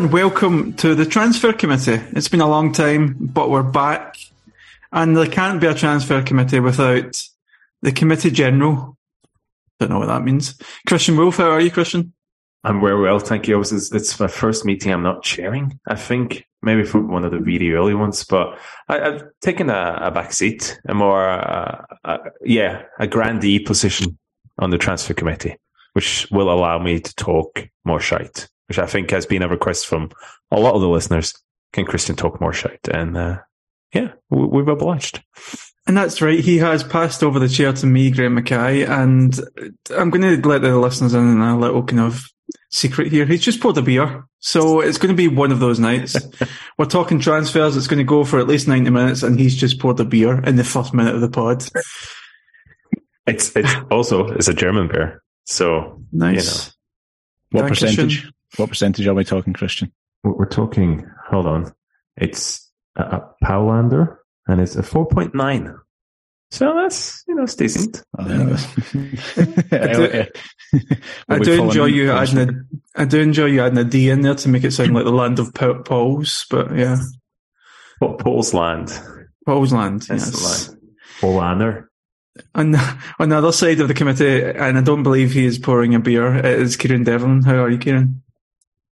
And welcome to the Transfer Committee. It's been a long time, but we're back. And there can't be a Transfer Committee without the Committee General. Don't know what that means. Christian Wulff, how are you, Christian? I'm very well, thank you. It's, it's my first meeting I'm not chairing, I think. Maybe from one of the really early ones, but I, have taken a, a, back seat, a more, uh, yeah, a grandee position on the transfer committee, which will allow me to talk more shite, which I think has been a request from a lot of the listeners. Can Christian talk more shite? And uh, yeah, we, we've obliged. And that's right. He has passed over the chair to me, Graeme McKay, and I'm going to let the listeners in on a little kind of secret here. He's just poured a beer. So it's going to be one of those nights. We're talking transfers. It's going to go for at least 90 minutes and he's just poured a beer in the first minute of the pod. It's, it's also, it's a German beer. So, nice. You know. What percentage? You. What percentage are we talking, Christian? We're talking, hold on. It's a, a Paulaner and it's a 4.9. So that's you know it's decent. Oh, I do, I do enjoy you adding a, I do enjoy you adding a D in there to make it sound like the land of Poles, but yeah. What Poles land? Poles land. Yes. Polaner. On, on the other side of the committee, and I don't believe he is pouring a beer. It is Kieran Devlin. How are you, Kieran?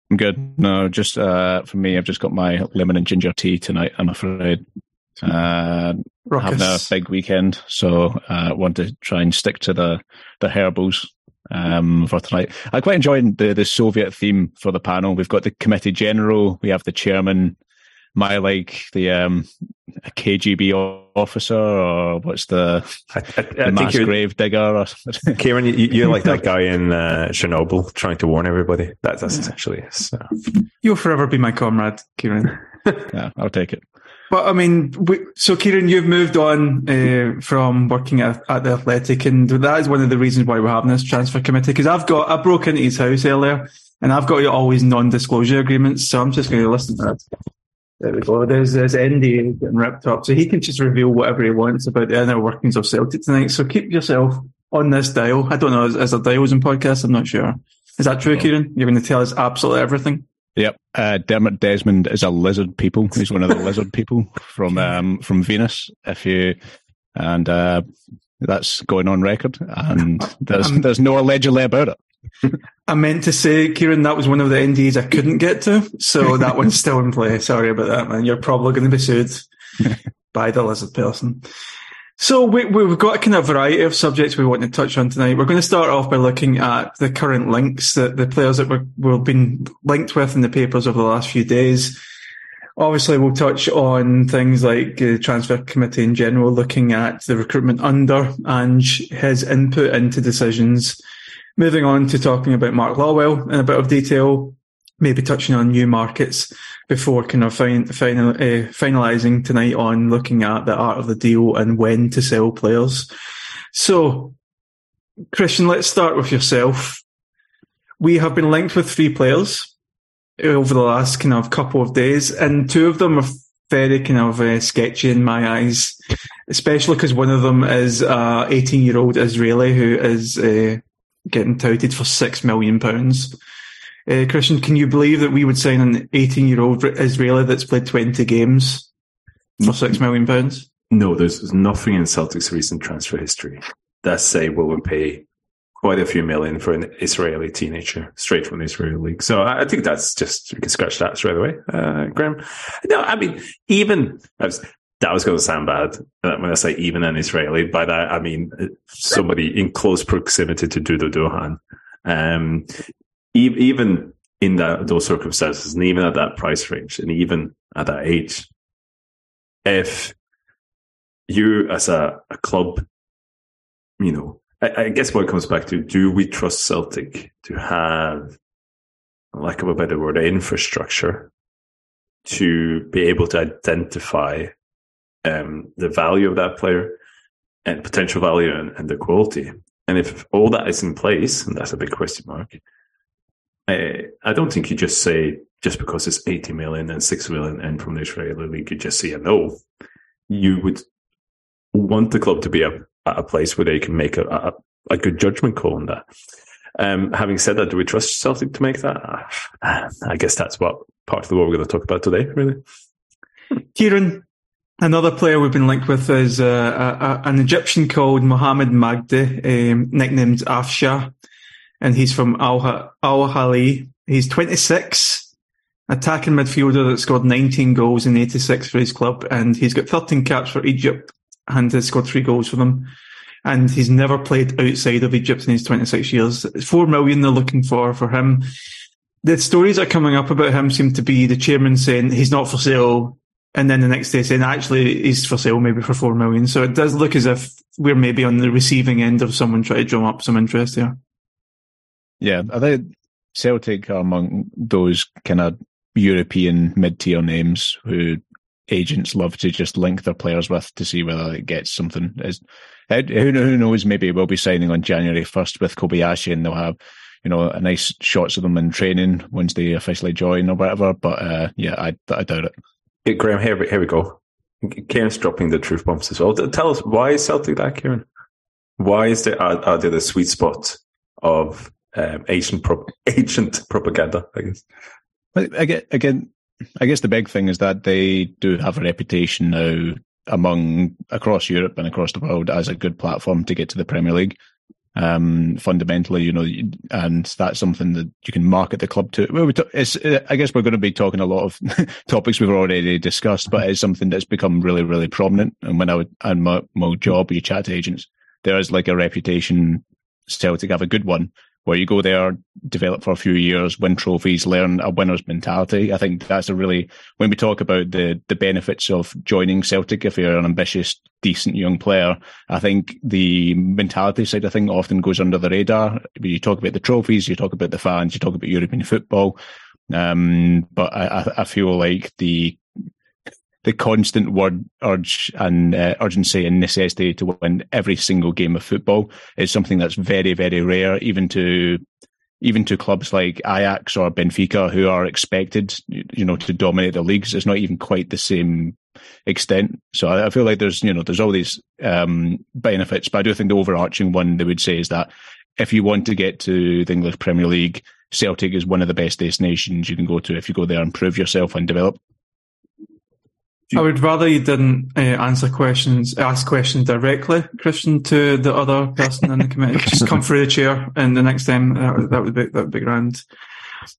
I'm good. No, just uh, for me, I've just got my lemon and ginger tea tonight. I'm afraid. Uh, having a big weekend, so I uh, want to try and stick to the the herbals um, for tonight. I quite enjoyed the the Soviet theme for the panel. We've got the committee general, we have the chairman, my like the um, a KGB officer, or what's the, I, I, the I mass grave digger? or something. Kieran, you, are like that guy in uh, Chernobyl trying to warn everybody. That's, that's essentially it. So. You'll forever be my comrade, Kieran. yeah, I'll take it. But I mean, we, so Kieran, you've moved on uh, from working at, at, the Athletic, and that is one of the reasons why we're having this transfer committee. Because I've got, I broke into his house earlier, and I've got always non-disclosure agreements, so I'm just going to listen to that. There we go. There's there's Andy getting ripped up, so he can just reveal whatever he wants about the inner workings of Celtic tonight. So keep yourself on this dial. I don't know, is, is there dials in podcasts? I'm not sure. Is that true, Kieran? You're going to tell us absolutely everything. Yep. Uh, Dermot Desmond is a lizard people. He's one of the lizard people from um, from Venus. If you and uh, that's going on record, and there's um, there's no allegedly about it. I meant to say, Kieran, that was one of the NDs I couldn't get to, so that one's still in play. Sorry about that, man. You're probably going to be sued by the lizard person. So we, we've got a kind of variety of subjects we want to touch on tonight. We're going to start off by looking at the current links that the players that we're, we've been linked with in the papers over the last few days. Obviously, we'll touch on things like the transfer committee in general, looking at the recruitment under and his input into decisions. Moving on to talking about Mark Lawwell in a bit of detail, maybe touching on new markets before kind of fin- final, uh, finalizing tonight on looking at the art of the deal and when to sell players. So, Christian, let's start with yourself. We have been linked with three players over the last kind of couple of days, and two of them are very kind of uh, sketchy in my eyes, especially because one of them is a 18 year old Israeli who is uh, getting touted for six million pounds. Uh, Christian, can you believe that we would sign an 18 year old Israeli that's played 20 games for six million pounds? No, there's nothing in Celtic's recent transfer history that say we will pay quite a few million for an Israeli teenager straight from the Israeli league. So I think that's just, we can scratch that straight away, uh, Graeme. No, I mean, even, I was, that was going to sound bad uh, when I say even an Israeli. By that, I mean somebody in close proximity to Dudu Dohan. Um, even in that, those circumstances, and even at that price range, and even at that age, if you as a, a club, you know, I, I, guess what it comes back to, do we trust Celtic to have, lack of a better word, infrastructure to be able to identify um, the value of that player and potential value and, and the quality? And if all that is in place, and that's a big question mark, I, I don't think you just say just because it's 80 million and 6 million and from the Israeli league, you just say a no. You would want the club to be a, a place where they can make a, a, a good judgment call on that. Um, having said that, do we trust Celtic to make that? I guess that's what part of the what we're going to talk about today, really. Kieran, another player we've been linked with is uh, a, an Egyptian called Mohamed Magdi, um, nicknamed Afsha, and he's from Al Ahly. He's 26, attacking midfielder that scored 19 goals in 86 for his club, and he's got 13 caps for Egypt and has scored three goals for them and he's never played outside of Egypt in his 26 years. Four million they're looking for for him. The stories that are coming up about him seem to be the chairman saying he's not for sale, and then the next day saying actually he's for sale maybe for four million. So it does look as if we're maybe on the receiving end of someone trying to drum up some interest here. Yeah, I think Celtic are among those kind of European mid-tier names who agents love to just link their players with to see whether it gets something. Is who knows? Maybe we'll be signing on January first with Kobayashi, and they'll have you know a nice shots of them in training once they officially join or whatever. But uh, yeah, I, I doubt it. Graeme, here, here we go. Kieran's dropping the truth bombs as well. Tell us why is Celtic that, Kieran? Why is there are, are there the sweet spot of um, agent pro- agent propaganda? I guess. Again, again, I guess the big thing is that they do have a reputation now among across Europe and across the world as a good platform to get to the Premier League. Um, fundamentally, you know, and that's something that you can market the club to. Well, we I guess we're going to be talking a lot of topics we've already discussed, but it's something that's become really, really prominent. And when I would, and my, my job, you chat to agents, there is like a reputation Celtic have a good one where you go there, develop for a few years, win trophies, learn a winner's mentality. I think that's a really when we talk about the the benefits of joining Celtic if you're an ambitious, decent young player. I think the mentality side of thing often goes under the radar. You talk about the trophies, you talk about the fans, you talk about European football. Um, but I, I feel like the the constant word urge and uh, urgency and necessity to win every single game of football is something that's very very rare even to even to clubs like Ajax or Benfica who are expected you know to dominate the leagues. It's not even quite the same extent. So I, feel like there's you know there's all these um, benefits but I do think the overarching one they would say is that if you want to get to the English Premier League Celtic is one of the best destinations you can go to if you go there and prove yourself and develop I would rather you didn't uh, answer questions, ask questions directly, Christian, to the other person in the committee. Just come through the chair, and the next time that, that would be that would be grand.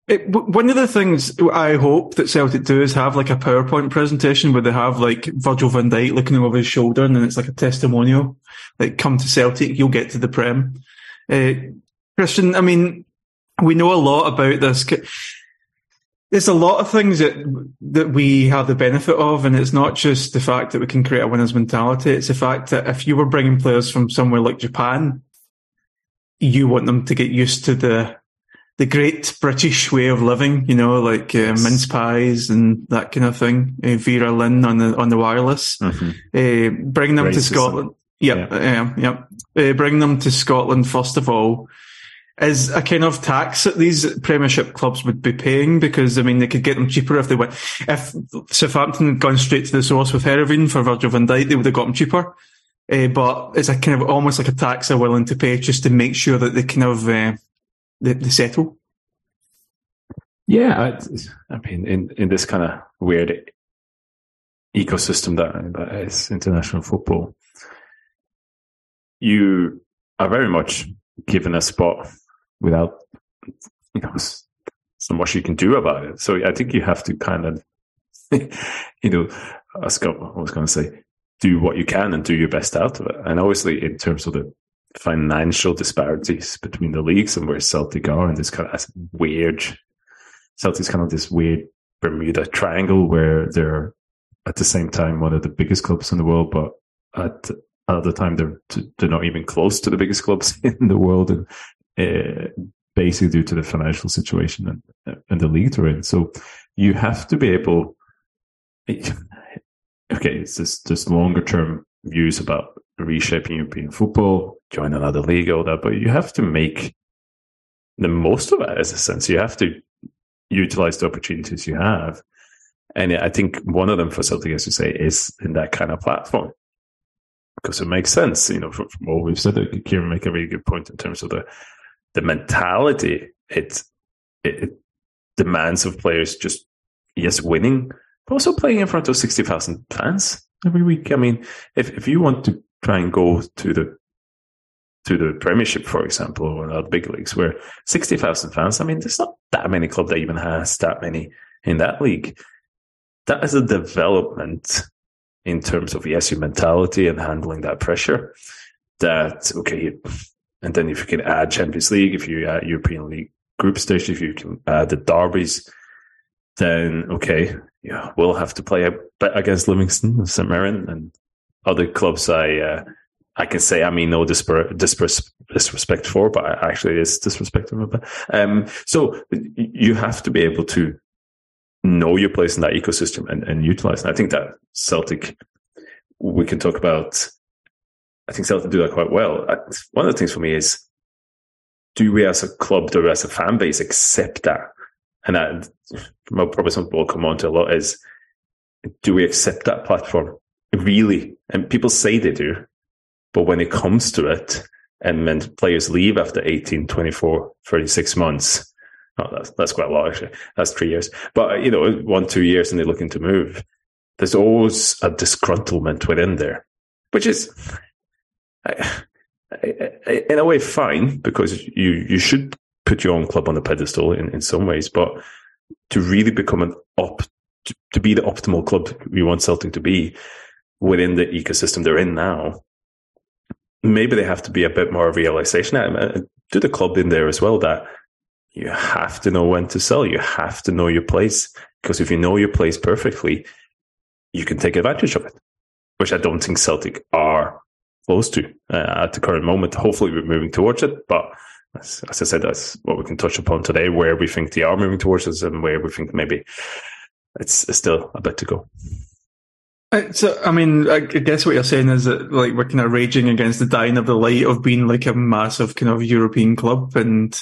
It, one of the things I hope that Celtic do is have like a PowerPoint presentation where they have like Virgil van Dijk looking over his shoulder, and then it's like a testimonial, like "Come to Celtic, you'll get to the Prem." Uh, Christian, I mean, we know a lot about this there's a lot of things that that we have the benefit of, and it's not just the fact that we can create a winner's mentality. It's the fact that if you were bringing players from somewhere like Japan, you want them to get used to the the great British way of living. You know, like uh, mince pies and that kind of thing. Uh, Vera Lynn on the on the wireless, mm-hmm. uh, bring them Racism. to Scotland. Yep, yeah, yeah. Uh, bring them to Scotland first of all is a kind of tax that these Premiership clubs would be paying because I mean they could get them cheaper if they went. If Southampton had gone straight to the source with Heerenveen for Virgil van Dijk, they would have got them cheaper. Uh, but it's a kind of almost like a tax they're willing to pay just to make sure that they kind of uh, they, they, settle. Yeah, I mean, in in this kind of weird ecosystem that that is international football, you are very much given a spot without you know so much you can do about it. So I think you have to kind of you know I was going to say do what you can and do your best out of it. And obviously, in terms of the financial disparities between the leagues and where Celtic are, and this kind of weird Celtic's kind of this weird Bermuda Triangle where they're at the same time one of the biggest clubs in the world, but at another time they're they're not even close to the biggest clubs in the world, uh, basically due to the financial situation and, and the league they're in. So you have to be able. Okay, it's just, just longer term views about reshaping European football, join another league, all that, but you have to make the most of it as a sense. You have to utilize the opportunities you have. And I think one of them for Celtic, as you say, is in that kind of platform because it makes sense. You know, from, from what we've said, Kieran make a really good point in terms of the the mentality it, it, demands of players just yes winning, but also playing in front of sixty thousand fans every week. I mean, if if you want to try and go to the to the Premiership, for example, or the big leagues, where sixty thousand fans. I mean, there's not that many club that even has that many in that league. That is a development in terms of yes, your mentality and handling that pressure. That okay, and then if you can add Champions League, if you add European League group stage, if you can add the derbies, then okay, yeah, we'll have to play against Livingston, and St Mirren, and other clubs. I uh, I can say I mean no disrespect for, but actually it's disrespect Um, so you have to be able to know your place in that ecosystem and, and utilize. And I think that Celtic, we can talk about. I think Celtic do that quite well. Uh, one of the things for me is, do we as a club, do we as a fan base accept that? And that probably something we'll come on to a lot is, do we accept that platform really? And people say they do, but when it comes to it, and when players leave after 18, 24, 36 months, oh, that's, that's quite a lot, actually. That's three years. But, you know, one, two years and they're looking to move. There's always a disgruntlement within there, which is, in a way, fine because you, you should put your own club on the pedestal in, in some ways, but to really become an op, to, to be the optimal club we want Celtic to be within the ecosystem they're in now, maybe they have to be a bit more realization to the club in there as well that you have to know when to sell. You have to know your place because if you know your place perfectly, you can take advantage of it, which I don't think Celtic are close to uh, at the current moment. Hopefully, we're moving towards it, but as, as, I said, that's what we can touch upon today. Where we think they are moving towards us, and where we think maybe it's, it's still a bit to go. Uh, so, I mean, I guess what you're saying is that like we're kind of raging against the dying of the light of being like a massive kind of European club, and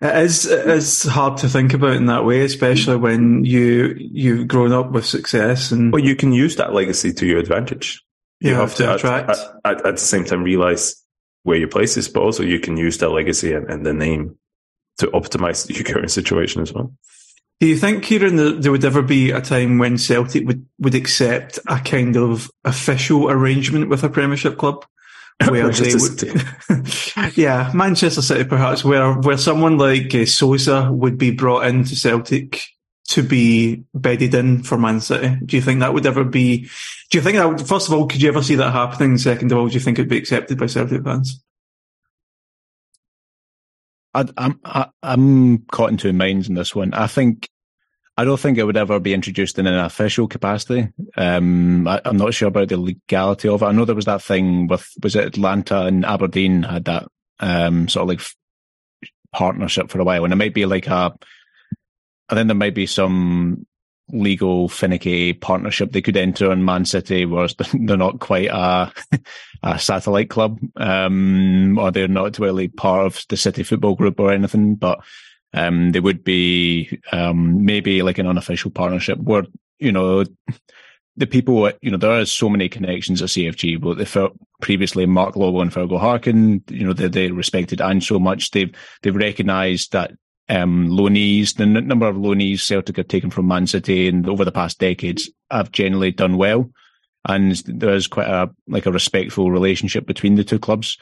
it is it is hard to think about in that way, especially when you you've grown up with success and. Well, you can use that legacy to your advantage. You, have, to, attract. At, at, at, the same time, realize where your place is, but also you can use that legacy and, and the name to optimize your current situation as well. Do you think, Kieran, that there would ever be a time when Celtic would, would accept a kind of official arrangement with a Premiership club? Where they would, yeah, Manchester City perhaps, where where someone like uh, Sousa would be brought into Celtic to be bedded in for Man City. Do you think that would ever be? Do you think that would, first of all, could you ever see that happening? Second of all, do you think it'd be accepted by Celtic fans? I, I'm I, i am caught in two minds in this one. I think I don't think it would ever be introduced in an official capacity. Um, I, am not sure about the legality of it. I know there was that thing with was it Atlanta and Aberdeen had that um, sort of like partnership for a while, and it might be like a. I think there might be some legal finicky partnership they could enter in Man City, whereas they're not quite a, a satellite club, um, or they're not really part of the City Football Group or anything. But um, they would be um, maybe like an unofficial partnership where you know the people, you know, there are so many connections at CFG, but they felt previously Mark Lawwell and Fergal Harkin, you know, they, they respected and so much. They've, they've recognised that um, loanees, the n- number of loanees Celtic have taken from Man City and over the past decades have generally done well. And there's quite a, like a respectful relationship between the two clubs.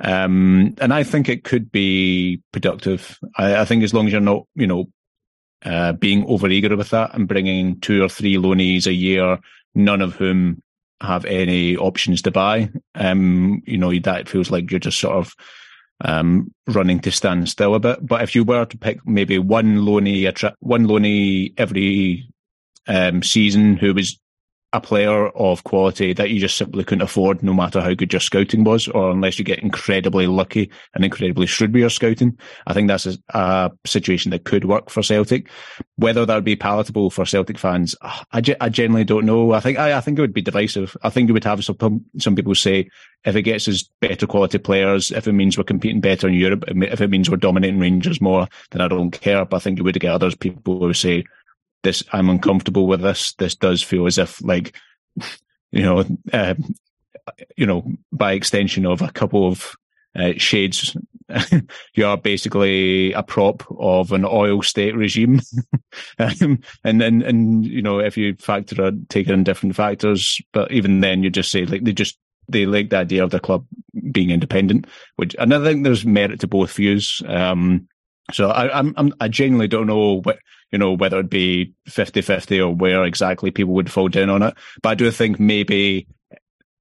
Um, and I think it could be productive. I, I, think as long as you're not, you know, uh, being overeager with that and bringing two or three loanees a year, none of whom have any options to buy, um, you know, that feels like you're just sort of um, running to stand still a bit. But if you were to pick maybe one loanee, one loanee every um, season who was a player of quality that you just simply couldn't afford, no matter how good your scouting was, or unless you get incredibly lucky and incredibly shrewd with your scouting. I think that's a, a situation that could work for Celtic. Whether that would be palatable for Celtic fans, I, I generally don't know. I think I, I think it would be divisive. I think you would have some some people say if it gets us better quality players, if it means we're competing better in Europe, if it means we're dominating Rangers more, then I don't care. But I think you would get others people who say this I'm uncomfortable with this. This does feel as if like you know, uh, you know, by extension of a couple of uh, shades you are basically a prop of an oil state regime. um, and then, and, you know, if you factor, take in different factors, but even then you just say like they just, they like the idea of the club being independent, which, and I think there's merit to both views. Um, so I, I'm, I'm, I genuinely don't know what, you know, whether it'd be 50-50 or where exactly people would fall down on it. But I do think maybe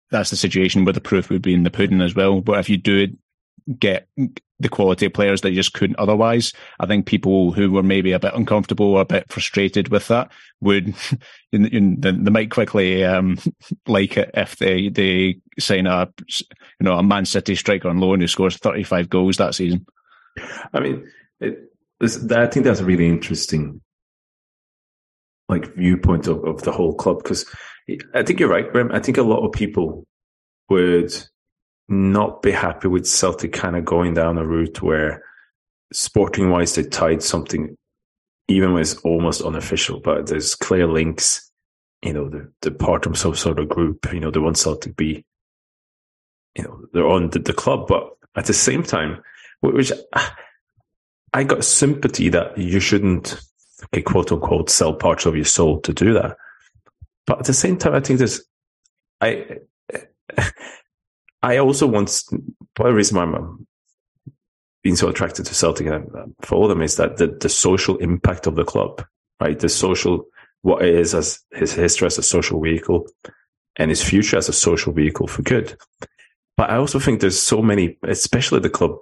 that's the situation where the proof would be in the pudding as well. But if you do get the quality of players that you just couldn't otherwise, I think people who were maybe a bit uncomfortable or a bit frustrated with that would, in, in, they might quickly um, like it if they they sign a you know a Man City striker on loan who scores thirty five goals that season. I mean, it, I think that's a really interesting like viewpoint of, of the whole club because I think you're right, Graeme. I think a lot of people would not be happy with Celtic kind of going down a route where sporting wise they tied something even when it's almost unofficial, but there's clear links, you know, the the part of some sort of group, you know, they want Celtic to be you know, they're on the, the club, but at the same time, which I got sympathy that you shouldn't, okay, quote unquote, sell parts of your soul to do that. But at the same time, I think there's, I, I also want, part of the reason why I'm uh, being so attracted to Celtic uh, and follow them is that the, the social impact of the club, right? The social, what it is as his history as a social vehicle and his future as a social vehicle for good. But I also think there's so many, especially the club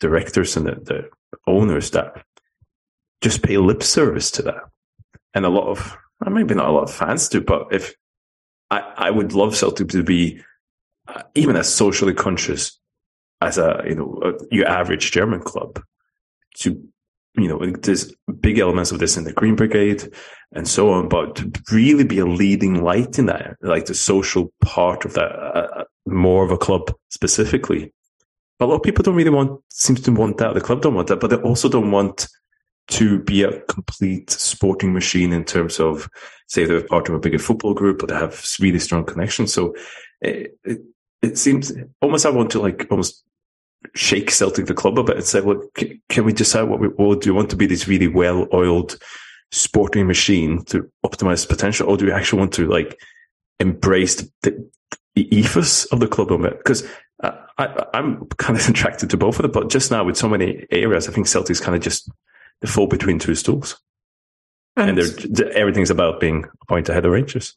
directors and the, the owners that just pay lip service to that. And a lot of, maybe not a lot of fans do, but if I, I would love Celtic to be uh, even as socially conscious as a, you know, a, your average German club to, you know, there's big elements of this in the Green Brigade and so on, but to really be a leading light in that, like the social part of that, uh, uh more of a club specifically a lot of people don't really want, seems to want that. The club don't want that, but they also don't want to be a complete sporting machine in terms of, say, they're part of a bigger football group or they have really strong connections. So it, it, it seems almost I want to like almost shake Celtic the club a bit and say, look, can we decide what we what do you want to be this really well oiled sporting machine to optimize potential, or do we actually want to like embrace the, the ethos of the club a bit? Because I, am kind of attracted to both of them, but just now with so many areas, I think Celtic's kind of just the fall between two stools, and, and everything's about being a point ahead of Rangers.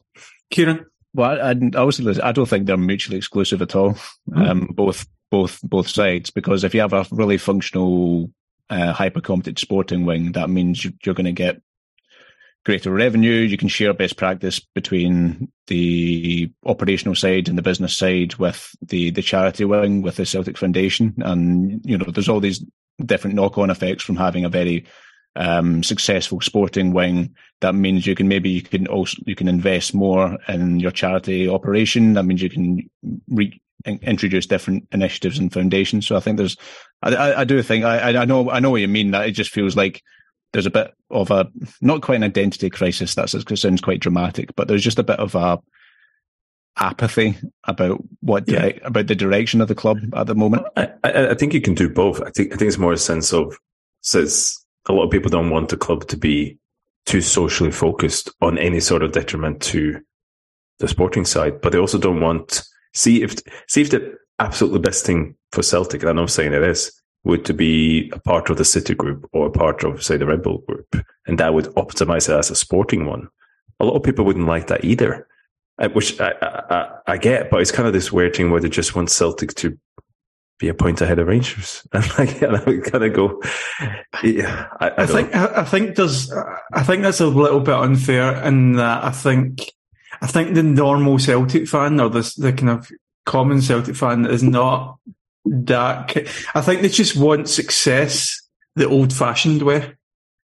Kieran, well, I, I, also I don't think they're mutually exclusive at all. Mm. Um, both both both sides, because if you have a really functional, uh, hyper competent sporting wing, that means you're going to get greater revenue. You can share best practice between the operational side and the business side with the, the charity wing, with the Celtic Foundation. And, you know, there's all these different knock on effects from having a very um, successful sporting wing. That means you can maybe you can also you can invest more in your charity operation. That means you can re- introduce different initiatives and foundations. So I think there's, I, I do think I, I know I know what you mean. That it just feels like there's a bit of a not quite an identity crisis. That sounds quite dramatic, but there's just a bit of a apathy about what yeah. about the direction of the club at the moment. I, I, I, think you can do both. I think I think it's more a sense of says a lot of people don't want the club to be too socially focused on any sort of detriment to the sporting side, but they also don't want see if see if the absolutely best thing for Celtic, and I'm saying it is, would to be a part of the City Group or a part of, say, the Red Bull Group, and that would optimize it as a sporting one. A lot of people wouldn't like that either, uh, which I, I, I get, but it's kind of this weird thing where they just want Celtic to be a point ahead of Rangers, and like, and I kind of go, yeah. I, I, I think I think there's, I think that's a little bit unfair in that I think, I think the normal Celtic fan or the the kind of common Celtic fan is not that I think they just want success the old fashioned way.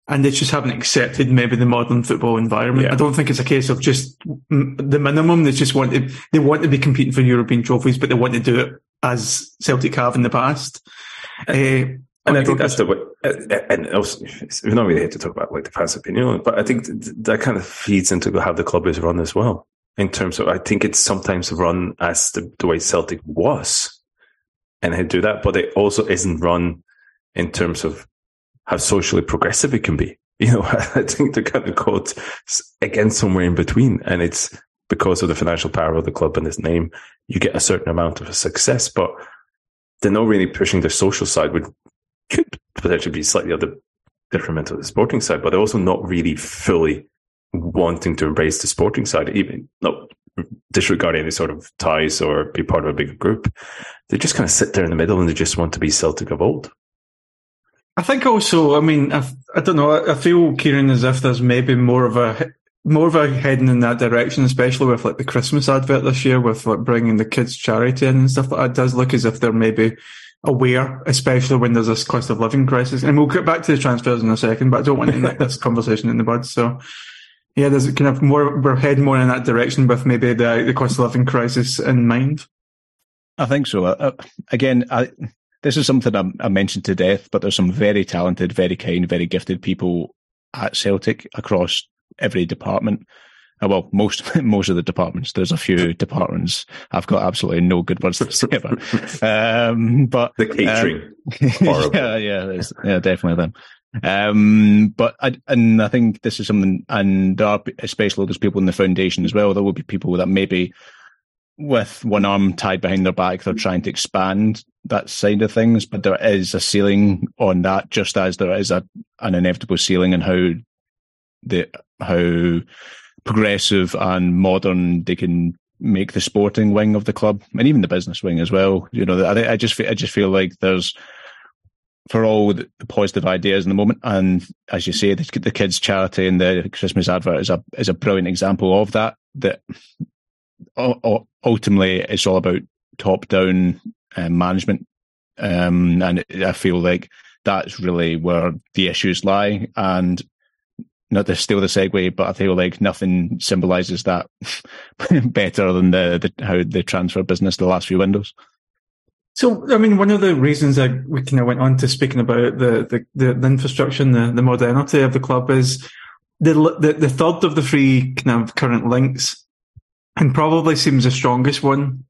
And they just haven't accepted maybe the modern football environment. Yeah. I don't think it's a case of just the minimum. They just want to, they want to be competing for European trophies, but they want to do it as Celtic have in the past. Uh, and I think that's the way, uh, and also, we're not really here to talk about like the fans' opinion, but I think that kind of feeds into how the club is run as well. In terms of, I think it's sometimes run as the, the way Celtic was and he'd do that. But it also isn't run in terms of how socially progressive it can be. You know, I think they're kind of caught again somewhere in between, and it's because of the financial power of the club and its name, you get a certain amount of success, but they're not really pushing the social side, which could potentially be slightly other detrimental to the sporting side, but they're also not really fully wanting to embrace the sporting side, even not disregard any sort of ties or be part of a bigger group. They just kind of sit there in the middle and they just want to be Celtic of old. I think also, I mean, I, I don't know. I feel Kieran as if there's maybe more of a more of a heading in that direction, especially with like the Christmas advert this year, with like bringing the kids charity in and stuff like that. It does look as if they're maybe aware, especially when there's this cost of living crisis. And we'll get back to the transfers in a second, but I don't want to nick this conversation in the bud. So yeah, there's kind of more, we're heading more in that direction with maybe the, the cost of living crisis in mind. I think so. Uh, again, I, this is something I, I mentioned to death, but there's some very talented, very kind, very gifted people at Celtic across every department. Uh, well, most most of the departments. There's a few departments I've got absolutely no good words to say about. Um, but the catering, um, yeah, yeah, yeah, definitely them. Um, but I, and I think this is something, and there are especially there's people in the foundation as well. There will be people that maybe with one arm tied behind their back, they're trying to expand that side of things, but there is a ceiling on that, just as there is a an inevitable ceiling on how the how progressive and modern they can make the sporting wing of the club and even the business wing as well. You know, I, I just I just feel like there's for all the positive ideas in the moment, and as you say, the, the kids' charity and the Christmas advert is a is a brilliant example of that. That ultimately it's all about top down uh, management, um, and I feel like that's really where the issues lie. And not to steal the segue, but I feel like nothing symbolizes that better than the, the how the transfer business the last few windows. So, I mean, one of the reasons I we kind of went on to speaking about the the, the infrastructure and the, the modernity of the club is the, the the third of the three kind of current links, and probably seems the strongest one,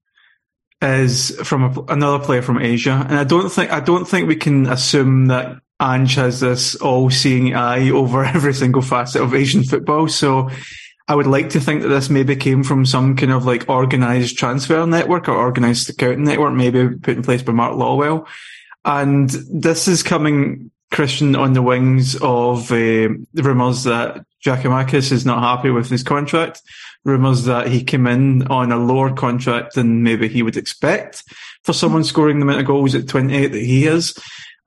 is from a, another player from Asia. And I don't think I don't think we can assume that Ange has this all-seeing eye over every single facet of Asian football. So I would like to think that this maybe came from some kind of like organized transfer network or organized scouting network, maybe put in place by Mark Lawwell. And this is coming, Christian, on the wings of uh, rumours that Giakoumakis is not happy with his contract. Rumours that he came in on a lower contract than maybe he would expect for someone scoring the amount of goals at 28 that he is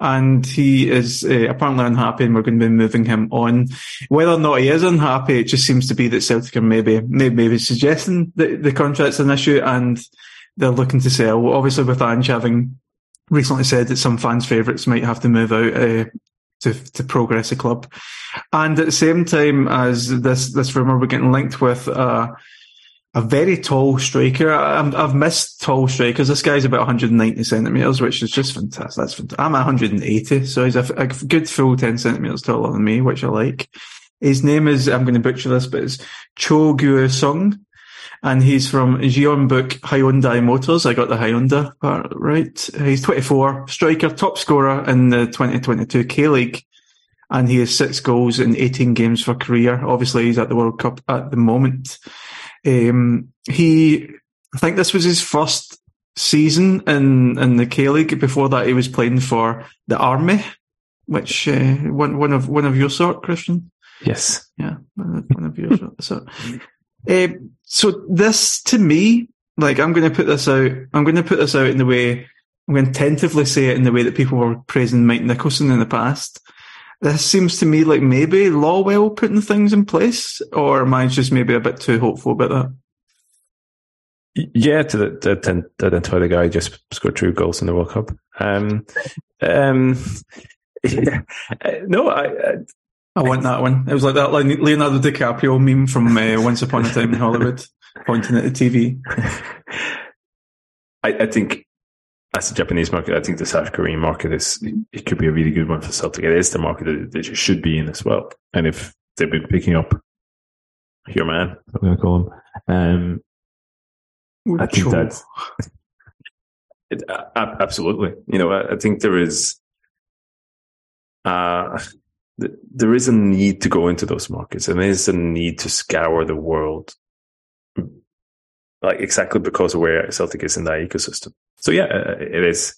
and he is uh, apparently unhappy, and we're going to be moving him on. Whether or not he is unhappy, it just seems to be that Celtic are maybe maybe, maybe suggesting that the contract's an issue, and they're looking to sell. Obviously, with Ange having recently said that some fans' favourites might have to move out uh, to to progress the club, and at the same time as this this rumor, we're getting linked with. Uh, a very tall striker. i have missed tall strikers. This guy's about 190 centimeters, which is just fantastic. That's fantastic. I'm 180, so he's a, a, good full 10 centimeters taller than me, which I like. His name is, I'm going to butcher this, but it's Cho Gue-sung. And he's from Jeonbuk Hyundai Motors. I got the Hyundai part right. He's 24, striker, top scorer in the 2022 K League. And he has six goals in 18 games for career. Obviously, he's at the World Cup at the moment. Um, he, I think this was his first season in in the K League. Before that, he was playing for the Army, which uh, one one of one of your sort, Christian. Yes, yeah, one of your sort. So, uh, so this to me, like, I'm going to put this out. I'm going to put this out in the way. I'm going to tentatively say it in the way that people were praising Mike Nicholson in the past. This seems to me like maybe Lawwell putting things in place, or am I just maybe a bit too hopeful about that? Yeah, to, the, to, to identify the guy just scored two goals in the World Cup. Um, um, yeah. No, I, I, want that one. It was like that like Leonardo DiCaprio meme from uh, Once Upon a Time in Hollywood, pointing at the TV. I, I think as a Japanese market, I think the South Korean market is it could be a really good one for Celtic. It is the market that they should be in as well. And if they've been picking up your man, I'm going to call him. Um, I think that It, uh, absolutely. You know, I, I, think there is, uh, there is a need to go into those markets and there is a need to scour the world like exactly because of where Celtic is in that ecosystem. So yeah, uh, it is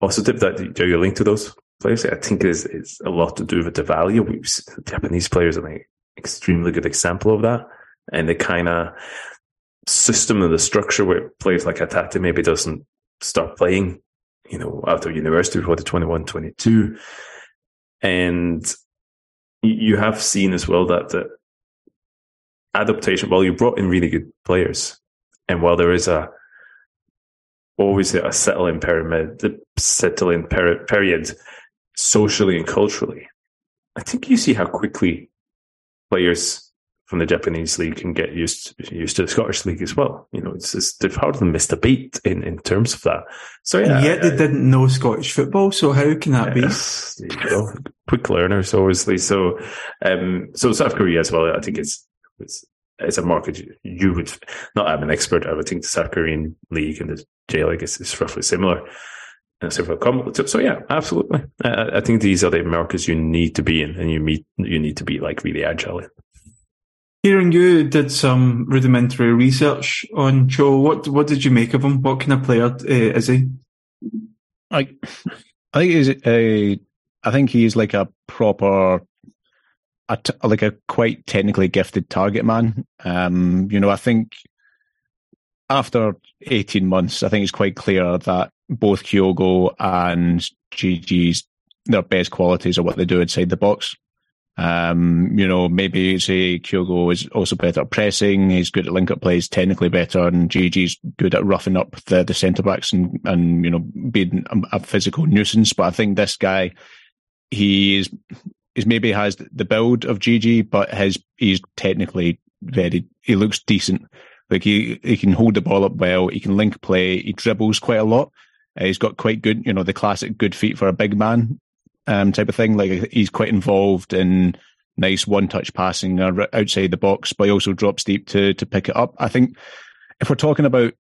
positive that you're linked to those players. I think it is it's a lot to do with the value. We've, Japanese players are an extremely good example of that, and the kind of system and the structure where players like Hatate maybe doesn't start playing, you know, after university before the 21, 22. And you have seen as well that the adaptation, well, you brought in really good players. And while there is a always a settling pyramid, settling per- period socially and culturally, I think you see how quickly players from the Japanese league can get used used to the Scottish league as well. You know, it's just, they've hardly missed a beat in, in terms of that. So yeah, and yet they didn't know Scottish football. So how can that yes, be? Quick learners, obviously. So, um, so South Korea as well. I think it's it's it's a market you would not. I'm an expert. I would think the South Korean league and the J League is, is roughly similar. And so, so yeah, absolutely. I, I think these are the markets you need to be in, and you meet you need to be like really agile. Kieran you did some rudimentary research on Cho, what what did you make of him? What kind of player uh, is he? I, I think he's a. I think he's like a proper, a t- like a quite technically gifted target man. Um, you know, I think after eighteen months, I think it's quite clear that both Kyogo and GG's their best qualities are what they do inside the box. Um, you know, maybe say Kyogo is also better at pressing. He's good at link up plays, technically better, and GG's good at roughing up the, the centre backs and, and, you know, being a, physical nuisance. But I think this guy, he is, is maybe has the build of GG, but his, he's technically very, he looks decent. Like he, he can hold the ball up well. He can link play. He dribbles quite a lot. Uh, he's got quite good, you know, the classic good feet for a big man um, type of thing. Like he's quite involved in nice one touch passing outside the box, but he also drops deep to to pick it up. I think if we're talking about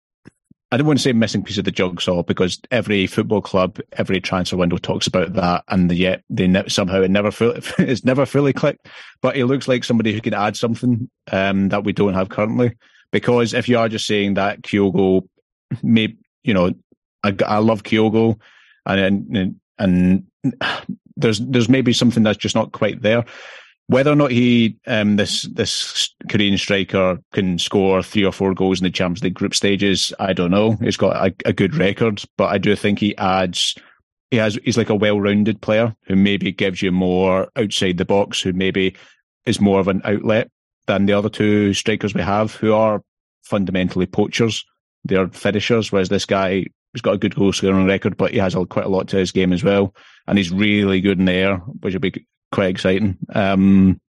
I don't want to say missing piece of the jigsaw because every football club, every transfer window talks about that, and yet they ne- somehow it never fully, it's never fully clicked. But he looks like somebody who can add something um, that we don't have currently. Because if you are just saying that Kyogo, maybe you know, I, I love Kyogo, and and and there's there's maybe something that's just not quite there. Whether or not he um, this this Korean striker can score three or four goals in the Champions League group stages, I don't know. He's got a, a good record, but I do think he adds. He has he's like a well-rounded player who maybe gives you more outside the box, who maybe is more of an outlet than the other two strikers we have, who are fundamentally poachers. They're finishers, whereas this guy he's got a good goal scoring record, but he has quite a lot to his game as well, and he's really good in the air, which will be quite exciting. Um,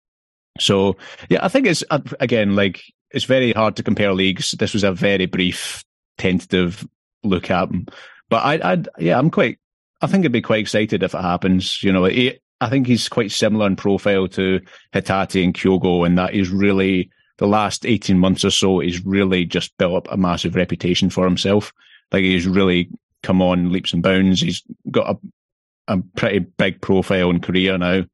so yeah, I think it's uh, again like it's very hard to compare leagues. This was a very brief, tentative look at him, but I, I, yeah, I'm quite. I think I'd be quite excited if it happens. You know, he, I think he's quite similar in profile to Hatate and Kyogo, in that he's really the last 18 months or so, he's really just built up a massive reputation for himself. Like he's really come on leaps and bounds. He's got a, a pretty big profile in Korea now,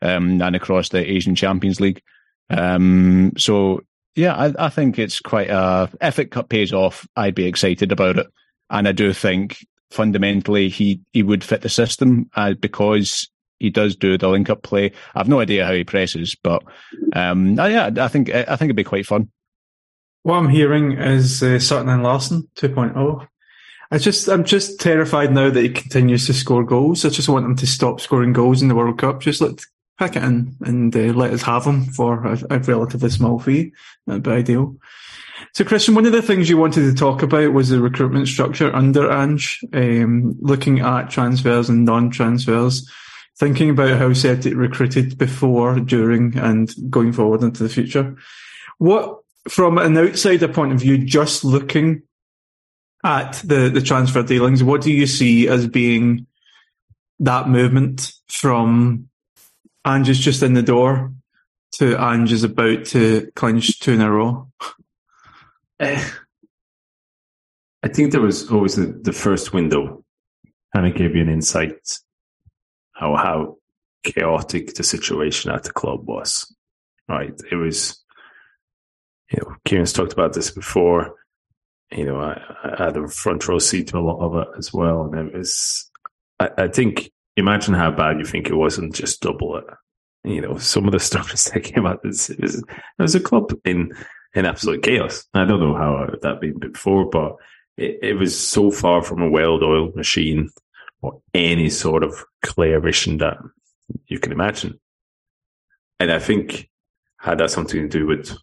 um, and across the Asian Champions League. Um, so yeah, I, I, think it's quite a, if it pays off, I'd be excited about it. And I do think fundamentally he, he would fit the system uh, because he does do the link up play. I've no idea how he presses, but um, yeah, I think I think it'd be quite fun. What I'm hearing is uh, Sutton and Larsson 2.0. I just, I'm just terrified now that he continues to score goals. I just want him to stop scoring goals in the World Cup. Just let pack it in and uh, let us have him for a, a, relatively small fee. That'd be ideal. So, Christian, one of the things you wanted to talk about was the recruitment structure under Ange, um, looking at transfers and non-transfers, thinking about how Celtic recruited before, during, and going forward into the future. What, from an outsider point of view, just looking at the, the transfer dealings, what do you see as being that movement from Ange is just in the door to Ange is about to clinch two in a row? I think there was always the, the first window kind of gave you an insight how how chaotic the situation at the club was. Right, it was. You know, Kieran's talked about this before. You know, I, I had a front row seat to a lot of it as well, and it was. I, I think imagine how bad you think it was, and just double it. You know, some of the stories that came out, it was, it was a club in in absolute chaos. I don't know how that been before, but it, it was so far from a well-oiled machine or any sort of clear vision that you can imagine. And I think had that something to do with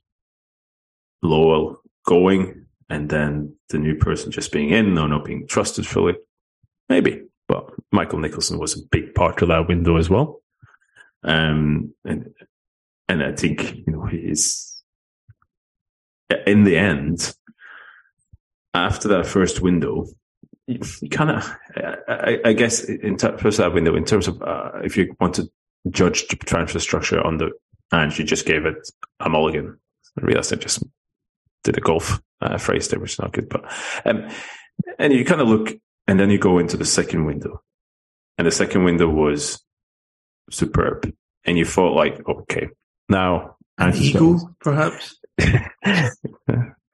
Lawwell going and then the new person just being in or not being trusted fully? Maybe. But Michael Nicholson was a big part of that window as well. Um, and, and I think, you know, he's, in the end, after that first window, you, kind of, I, I, guess, in ter- first that window, in terms of uh, if you want to judge the transfer structure on the, and you just gave it a mulligan. I realized I just did a golf uh, phrase there, which is not good, but, um, and you kind of look, and then you go into the second window, and the second window was superb, and you thought like, okay, now an eagle, perhaps.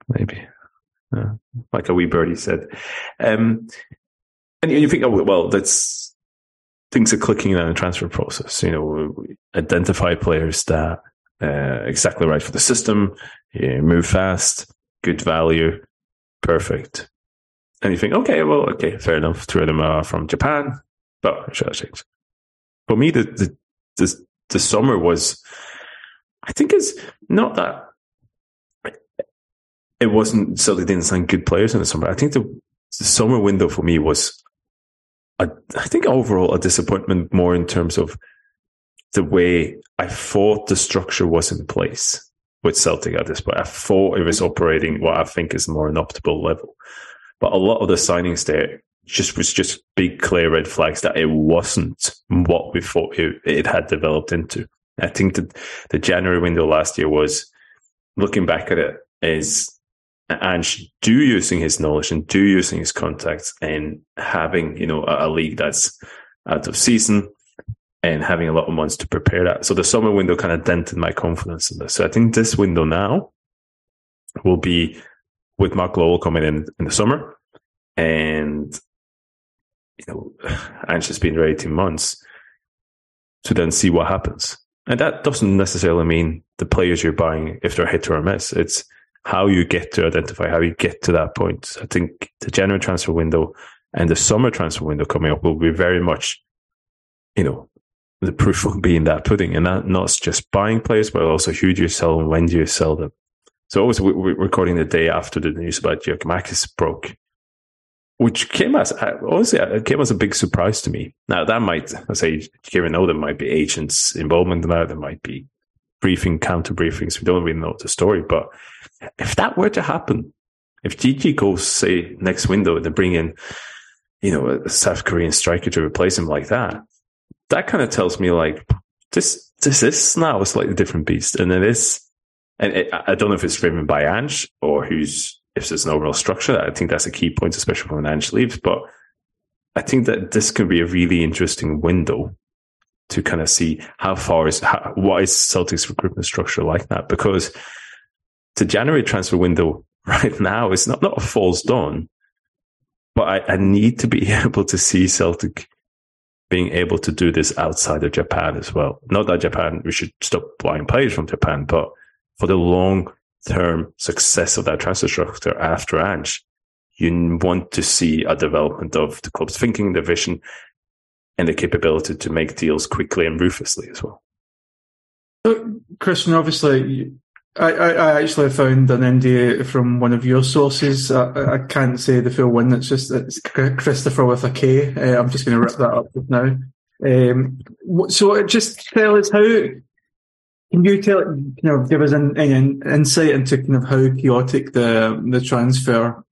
Maybe. Uh, like a wee birdie said. Um, and you think, oh, well, that's things are clicking in the transfer process. You know, identify players that uh, exactly right for the system, yeah, move fast, good value, perfect. And you think, okay, well, okay, fair enough. Three of them are from Japan, but I change? For me, the, the the the summer was, I think, is not that it wasn't they didn't sign good players in the summer. I think the, the summer window for me was, a, I think overall a disappointment more in terms of the way I thought the structure was in place with Celtic at this point. I thought it was operating what I think is more an optimal level, but a lot of the signings there just was just big clear red flags that it wasn't what we thought it, it had developed into. I think that the January window last year was looking back at it is and do using his knowledge and do using his contacts and having, you know, a, a, league that's out of season and having a lot of months to prepare that. So the summer window kind of dented my confidence in this. So I think this window now will be with Mark Lawwell coming in in the summer and, you know, has been there 18 months to then see what happens. And that doesn't necessarily mean the players you're buying, if they're hit or a miss. It's, how you get to identify, how you get to that point. I think the January transfer window and the summer transfer window coming up will be very much, you know, the proof will be in that pudding, and that not just buying players, but also who do you sell and when do you sell them. So always we're recording the day after the news about Giakoumakis broke, which came as honestly it came as a big surprise to me. Now that might I say Kieran know there might be agents involvement in that, there might be briefing counter briefings. We don't really know the story, but if that were to happen, if GG goes, say, next window and they bring in, you know, a South Korean striker to replace him like that, that kind of tells me like this, this is now a slightly different beast. And it is, and it, I don't know if it's driven by Ange or who's, if there's an overall structure. I think that's a key point, especially when Ange leaves. But I think that this could be a really interesting window to kind of see how far is, how, what is Celtic's recruitment structure like that? Because the January transfer window right now is not, not a false dawn, but I, I need to be able to see Celtic being able to do this outside of Japan as well. Not that Japan, we should stop buying players from Japan, but for the long term success of that transfer structure after Ange, you want to see a development of the club's thinking, the vision, and the capability to make deals quickly and ruthlessly as well. So, Christian, obviously, I, I, actually found an NDA from one of your sources. I, I can't say the full one. It's just it's Christopher with a K. Uh, I'm just going to rip that up now. Um, so just tell us how. Can you tell, you know, give us an, an insight into kind of how chaotic the the transfer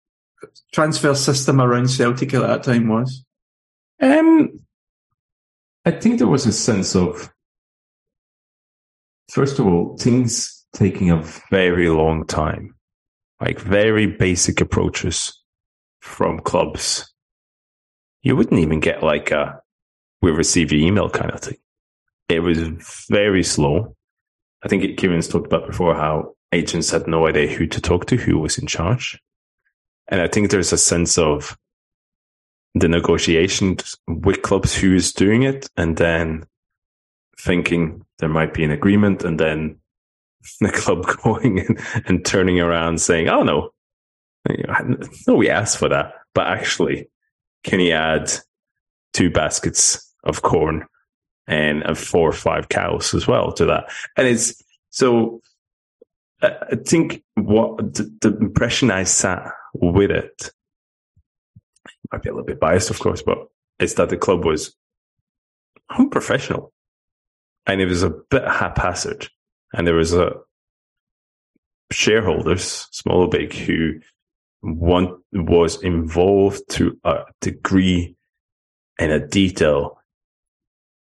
transfer system around Celtic at that time was? Um, I think there was a sense of, first of all, things taking a very long time, like very basic approaches from clubs, you wouldn't even get like a we receive your email kind of thing. It was very slow. I think Kieran's talked about before how agents had no idea who to talk to, who was in charge. And I think there's a sense of the negotiations with clubs who is doing it and then thinking there might be an agreement and then the club going and, and turning around saying, oh no, no, we asked for that, but actually, can he add two baskets of corn and four or five cows as well to that? And it's so. I think what the, the impression I sat with it might be a little bit biased, of course, but it's that the club was unprofessional and it was a bit haphazard. And there was a shareholders, small or big, who one was involved to a degree and a detail.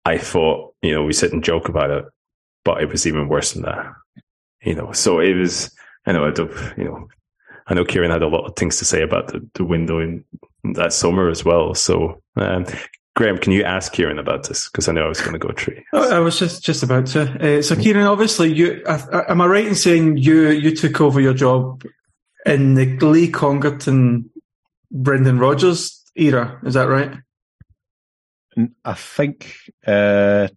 I thought, you know, we sit and joke about it, but it was even worse than that. You know, so it was, I know, I don't, you know, I know Kieran had a lot of things to say about the, the window in that summer as well. So, um, Graeme, can you ask Kieran about this? Because I know I was going to go through. I was just just about to. Uh, so, Kieran, obviously, you am I right in saying you you took over your job in the Lee Congerton, Brendan Rodgers era. Is that right? I think. Uh,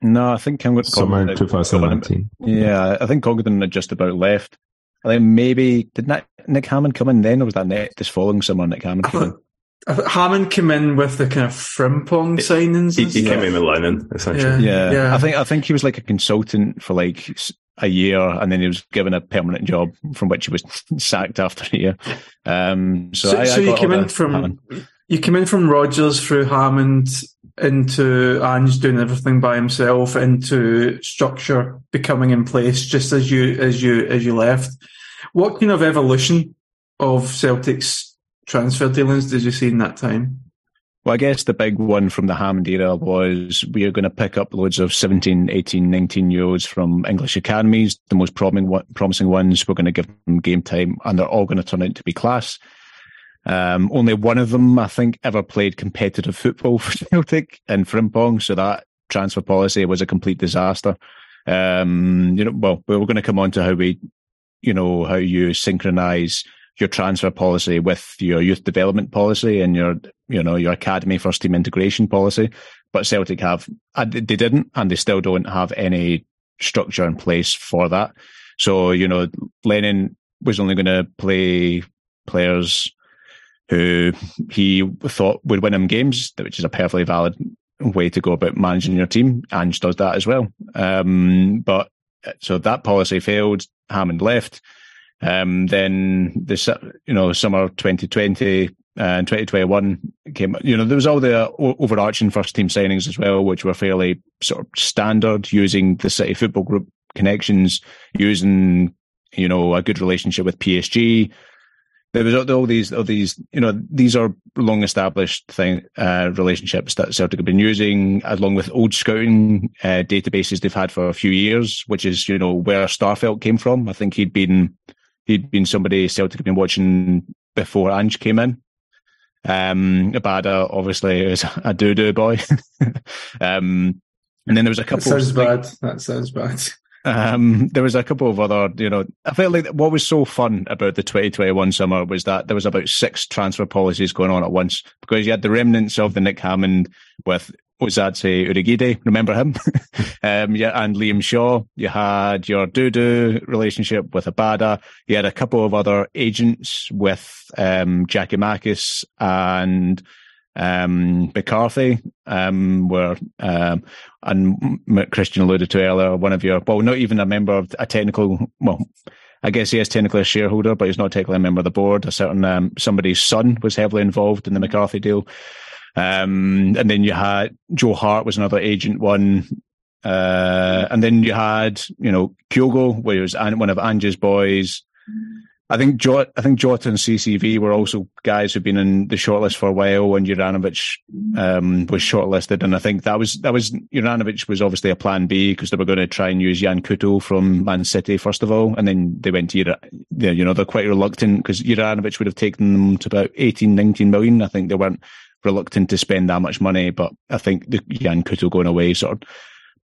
no, I think Congerton. Summer 2019. Yeah, I think Congerton had just about left. I think maybe did Nick, Nick Hammond come in then, or was that next this following summer? Nick Hammond came in. Hammond came in with the kind of Frimpong signings. He, he came in with Lennon, essentially. Yeah, yeah, yeah. I think I think he was like a consultant for like a year, and then he was given a permanent job from which he was sacked after a year. Um, so, so, I, so I you came in from Hammond. you came in from Rodgers through Hammond into Ange doing everything by himself into structure becoming in place just as you as you as you left. What kind of evolution of Celtic's transfer dealings did you see in that time? Well, I guess the big one from the Hammond era was we are going to pick up loads of 17, 18, 19 year olds from English academies, the most promising ones. We're going to give them game time and they're all going to turn out to be class. Um, only one of them, I think, ever played competitive football for Celtic in Frimpong. So that transfer policy was a complete disaster. Um, you know, well, we're going to come on to how we, you know, how you synchronize your transfer policy with your youth development policy and your, you know, your academy first team integration policy. But Celtic have, uh, they didn't, and they still don't have any structure in place for that. So, you know, Lennon was only going to play players who he thought would win him games, which is a perfectly valid way to go about managing your team. Ange does that as well. Um, but so that policy failed. Hammond left. Um, then the you know summer 2020 and 2021 came. You know there was all the overarching first team signings as well, which were fairly sort of standard, using the City Football Group connections, using you know a good relationship with PSG. There was all these, all these, you know, these are long established thing uh, relationships that Celtic have been using, along with old scouting uh, databases they've had for a few years, which is you know where Starfelt came from. I think he'd been he'd been somebody Celtic had been watching before Ange came in. Um, Abada obviously is a Dudu boy. um, and then there was a couple. That sounds bad. That sounds bad. Um, there was a couple of other, you know, I felt like what was so fun about the 2021 summer was that there was about six transfer policies going on at once because you had the remnants of the Nick Hammond with Osaze Urhoghide, remember him? um, yeah, and Liam Shaw. You had your Dudu relationship with Abada. You had a couple of other agents with um, Giakoumakis and um, McCarthy, um, where um, and Christian alluded to earlier, one of your well, not even a member of a technical well. I guess he is technically a shareholder, but he's not technically a member of the board. A certain um, somebody's son was heavily involved in the McCarthy deal. Um, and then you had Joe Hart was another agent one. Uh, and then you had, you know, Kyogo, where he was one of Ange's boys. I think Jota, I think Jota and CCV were also guys who've been in the shortlist for a while when Juranovic um, was shortlisted, and I think that was that was Juranovic was obviously a plan B because they were going to try and use Yan Couto from Man City first of all, and then they went to you know they're quite reluctant because Juranovic would have taken them to about 18, 19 million. I think they weren't reluctant to spend that much money, but I think the Yan Couto going away sort of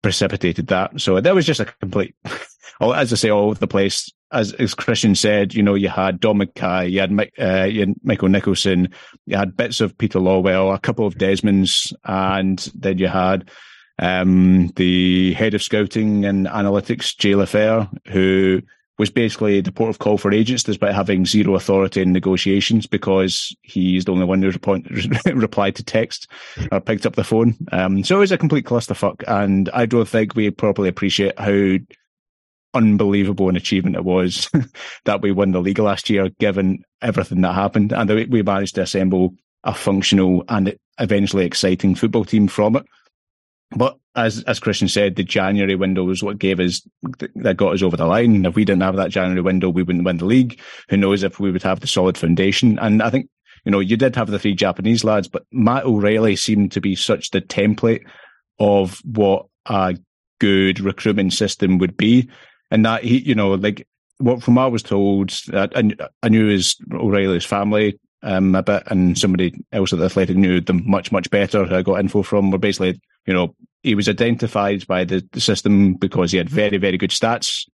precipitated that. So that was just a complete, as I say, all over the place as as Christian said, you know, you had Dom McKay, you had, uh, you had Michael Nicholson, you had bits of Peter Lawwell, a couple of Desmonds, and then you had um, the head of scouting and analytics, Jay Lafer, who was basically the port of call for agents despite having zero authority in negotiations because he's the only one who replied to text or picked up the phone. Um, so it was a complete clusterfuck. And I don't think we properly appreciate how unbelievable an achievement it was that we won the league last year, given everything that happened, and we managed to assemble a functional and eventually exciting football team from it. But as as Christian said, the January window was what gave us that got us over the line. If we didn't have that January window, we wouldn't win the league. Who knows if we would have the solid foundation? And I think you know you did have the three Japanese lads, but Matt O'Riley seemed to be such the template of what a good recruitment system would be and that he, you know, like what from what I was told, I, I knew his O'Riley's family um, a bit, and somebody else at the Athletic knew them much much better. I got info from were basically, you know, he was identified by the, the system because he had very very good stats.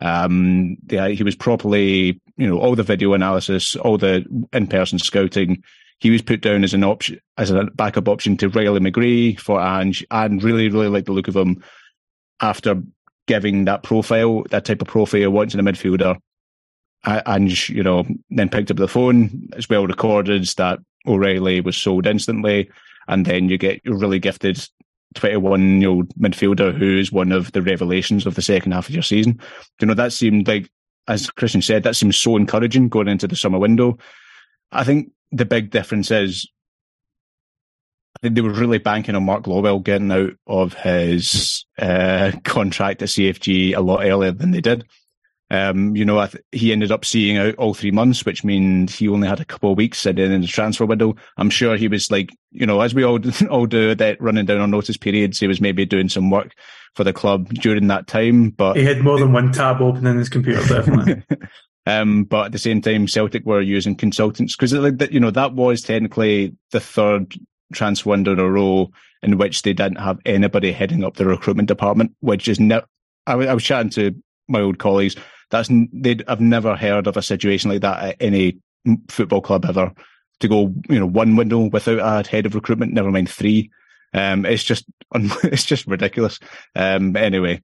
Um, yeah, he was properly, you know, all the video analysis, all the in person scouting. He was put down as an option, as a backup option to Riley McGree for Ange, and really, really like the look of him after giving that profile, that type of profile in a midfielder. And, you know, then picked up the phone. It's well recorded that O'Riley was sold instantly. And then you get your really gifted 21 year old midfielder who is one of the revelations of the second half of your season. You know, that seemed like, as Christian said, that seems so encouraging going into the summer window. I think the big difference is I think they were really banking on Mark Lawwell getting out of his uh, contract at CFG a lot earlier than they did. Um, you know, th- he ended up seeing out all three months, which means he only had a couple of weeks in the transfer window. I'm sure he was like, you know, as we all all do, that running down on notice periods, he was maybe doing some work for the club during that time. But he had more than one tab open in his computer, definitely. um, but at the same time, Celtic were using consultants because, you know, that was technically the third transfer window in a row in which they didn't have anybody heading up the recruitment department, which is I, I was chatting to my old colleagues. That's they I've never heard of a situation like that at any football club ever. To go, you know, one window without a head of recruitment, never mind three. Um, it's just it's just ridiculous. Um, anyway,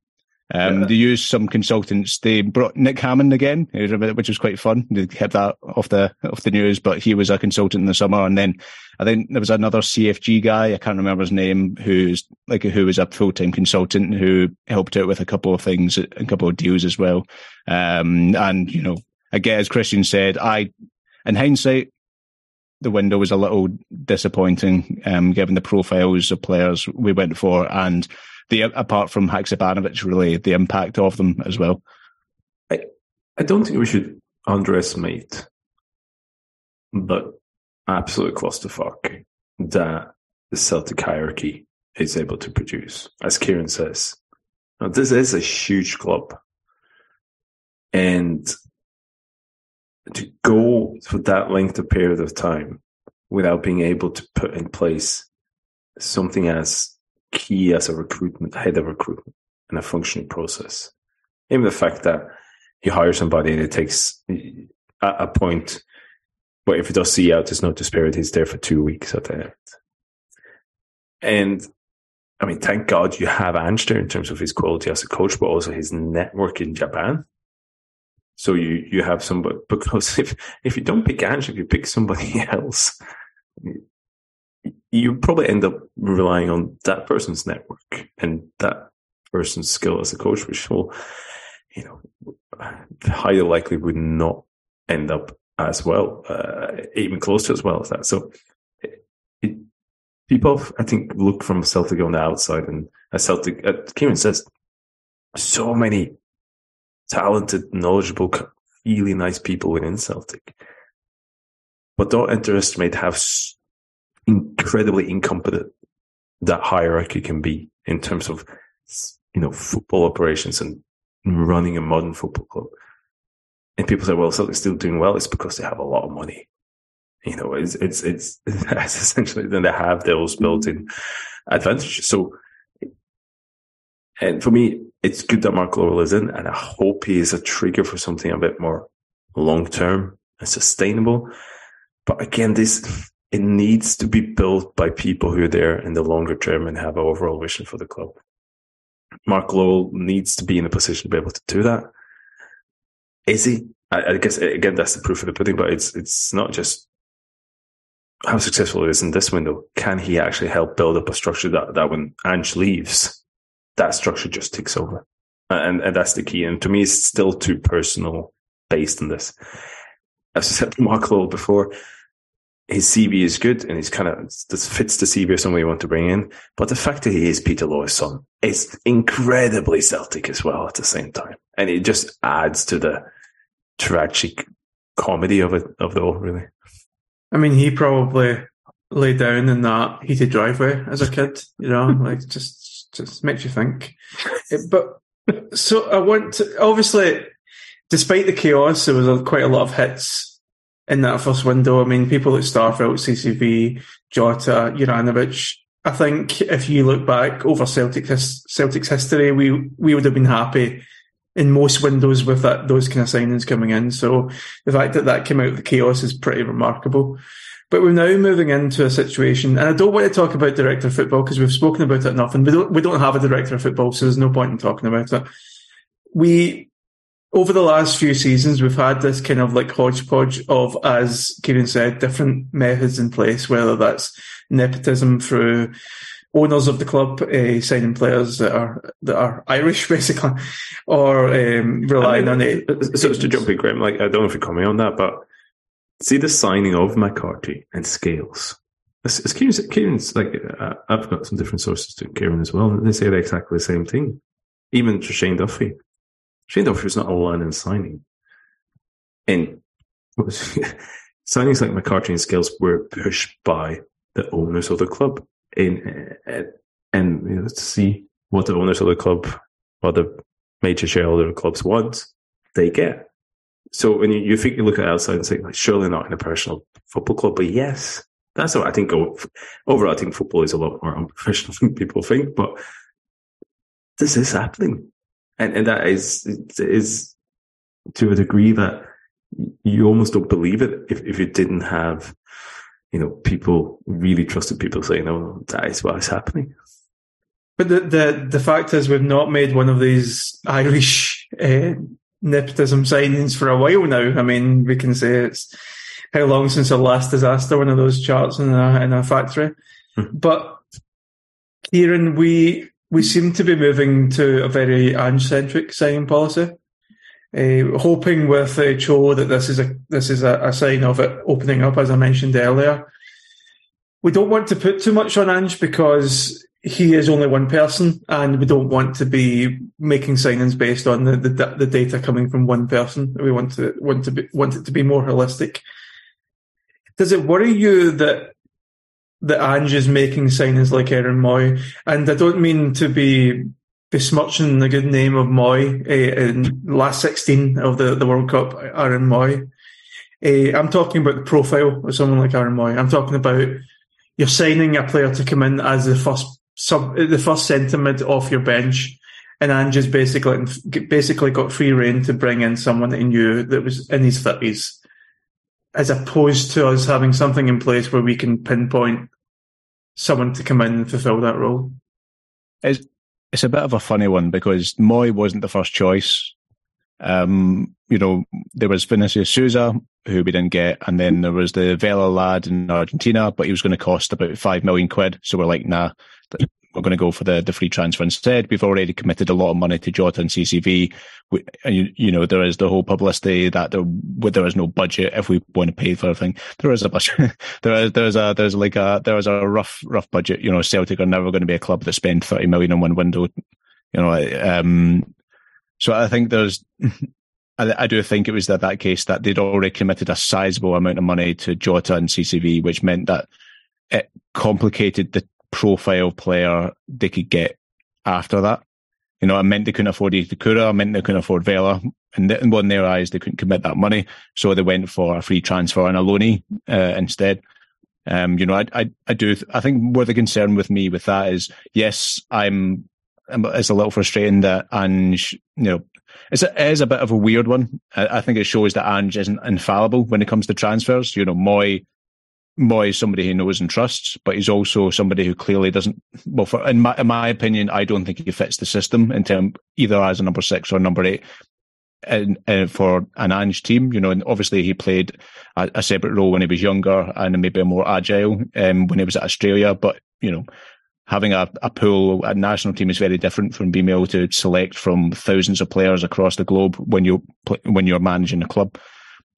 um, yeah. They used some consultants. They brought Nick Hammond again, which was quite fun. They kept that off the off the news, but he was a consultant in the summer. And then I think there was another CFG guy. I can't remember his name, who's like who was a full time consultant who helped out with a couple of things, a couple of deals as well. Um, and you know, again, as Christian said, I, in hindsight, the window was a little disappointing, um, given the profiles of players we went for and the apart from Haksabanovic, really the impact of them as well. I I don't think we should underestimate the absolute clusterfuck that the Celtic hierarchy is able to produce. As Kieran says, now, this is a huge club, and to go for that length of period of time without being able to put in place something as key as a recruitment, head of recruitment and a functioning process. Even the fact that you hire somebody and it takes a, a point, but if it does see out there's no disparity, he's there for two weeks at the end. And I mean, thank God you have Ange there in terms of his quality as a coach, but also his network in Japan. So you you have somebody because if if you don't pick Ange, if you pick somebody else, you probably end up relying on that person's network and that person's skill as a coach, which will, you know, highly likely would not end up as well, uh, even close to as well as that. So it, it, people, I think, look from Celtic on the outside and as Celtic, uh, Kieran says, so many talented, knowledgeable really nice people within Celtic. But don't underestimate how incredibly incompetent that hierarchy can be in terms of, you know, football operations and running a modern football club. And people say, well, Celtic's still doing well. It's because they have a lot of money. You know, it's, it's, it's, that's essentially, then they have those mm-hmm. built in advantages. So, and for me, it's good that Mark Lawwell is in, and I hope he is a trigger for something a bit more long term and sustainable. But again, this, it needs to be built by people who are there in the longer term and have an overall vision for the club. Mark Lawwell needs to be in a position to be able to do that. Is he? I, I guess again that's the proof of the pudding, but it's it's not just how successful it is in this window. Can he actually help build up a structure that, that when Ange leaves, that structure just takes over? And and that's the key. And to me, it's still too personal based on this. As I said to Mark Lawwell before, his CV is good and he's kind of this fits the CV of somebody you want to bring in. But the fact that he is Peter Lawwell's son is incredibly Celtic as well at the same time, and it just adds to the tragic comedy of it of the whole. Really, I mean, he probably lay down in that heated driveway as a kid. You know, like just just makes you think. but so I want to obviously, despite the chaos, there was a, quite a lot of hits in that first window. I mean, people like Starfelt, CCV, Jota, Juranovic. I think if you look back over Celtic Celtic's history, we we would have been happy in most windows with that those kind of signings coming in. So the fact that that came out of the chaos is pretty remarkable. But we're now moving into a situation, and I don't want to talk about director of football because we've spoken about it enough, and we don't we don't have a director of football, so there's no point in talking about it. We over the last few seasons, we've had this kind of like hodgepodge of, as Kieran said, different methods in place, whether that's nepotism through owners of the club uh, signing players that are that are Irish, basically, or um, relying I mean, on it. So to jump in, Graeme, like I don't know if you comment on that, but see the signing of McCarthy and Scales. As, Kieran's, Kieran's like uh, I've got some different sources to Kieran as well, and they say exactly the same thing. Even to Shane Duffy Was not alone in signing. And signings like McCarthy and Scales were pushed by the owners of the club. In, uh, and you know, to see what the owners of the club, what the major shareholder clubs want, they get. So when you, you think you look at outside and say, like, surely not in a professional football club, but yes, that's what I think. Overall, I think football is a lot more unprofessional than people think, but this is happening and and that is is to a degree that you almost don't believe it if if you didn't have you know people really trusted people saying, "Oh, that is what is happening." But the the the fact is, we've not made one of these Irish uh, nepotism signings for a while now. I mean, we can say it's how long since the last disaster, one of those charts in a in a factory. Mm-hmm. But Kieran, we we seem to be moving to a very Ange-centric signing policy. Uh, hoping with uh, Cho that this is a this is a, a, sign of it opening up, as I mentioned earlier. We don't want to put too much on Ange because he is only one person, and we don't want to be making signings based on the, the, the data coming from one person. We want to want to be, want it to be more holistic. Does it worry you that that Ange is making signings like Aaron Mooy, And I don't mean to be besmirching the good name of Mooy uh, in last 16 of the, the World Cup, Aaron Mooy. Uh, I'm talking about the profile of someone like Aaron Mooy. I'm talking about you're signing a player to come in as the first sub, the first mid off your bench. And Ange has basically, basically got free reign to bring in someone that he knew that was in his 30s as opposed to us having something in place where we can pinpoint someone to come in and fulfill that role. It's, it's a bit of a funny one because Mooy wasn't the first choice. Um, you know, there was Vinicius Souza, who we didn't get, and then there was the Vela lad in Argentina, but he was going to cost about five million quid. So we're like, nah, we're going to go for the, the free transfer instead. We've already committed a lot of money to Jota and CCV. We, and you, you, know, there is the whole publicity that there, there is no budget if we want to pay for everything. There is a budget. there is, there's a, there's like a, there is a rough, rough budget. You know, Celtic are never going to be a club that spend 30 million in one window. You know, um, so I think there's, I, I, do think it was that that case that they'd already committed a sizable amount of money to Jota and CCV, which meant that it complicated the profile player they could get after that. You know, I meant they couldn't afford Itakura, it meant they couldn't afford Vela. And in their eyes, they couldn't commit that money. So they went for a free transfer and a loanee uh, instead. Um, you know, I, I, I do, I think what the concern with me with that is, yes, I'm, it's a little frustrating that Ange, you know, it's a, it is a bit of a weird one. I, I think it shows that Ange isn't infallible when it comes to transfers. You know, Mooy Mooy is somebody he knows and trusts, but he's also somebody who clearly doesn't. Well, for, in my in my opinion, I don't think he fits the system in term either as a number six or number eight. And, and for an Ange team, you know, and obviously he played a, a, separate role when he was younger and maybe more agile um, when he was at Australia. But you know, having a, a pool, a national team is very different from being able to select from thousands of players across the globe when you when you're managing a club.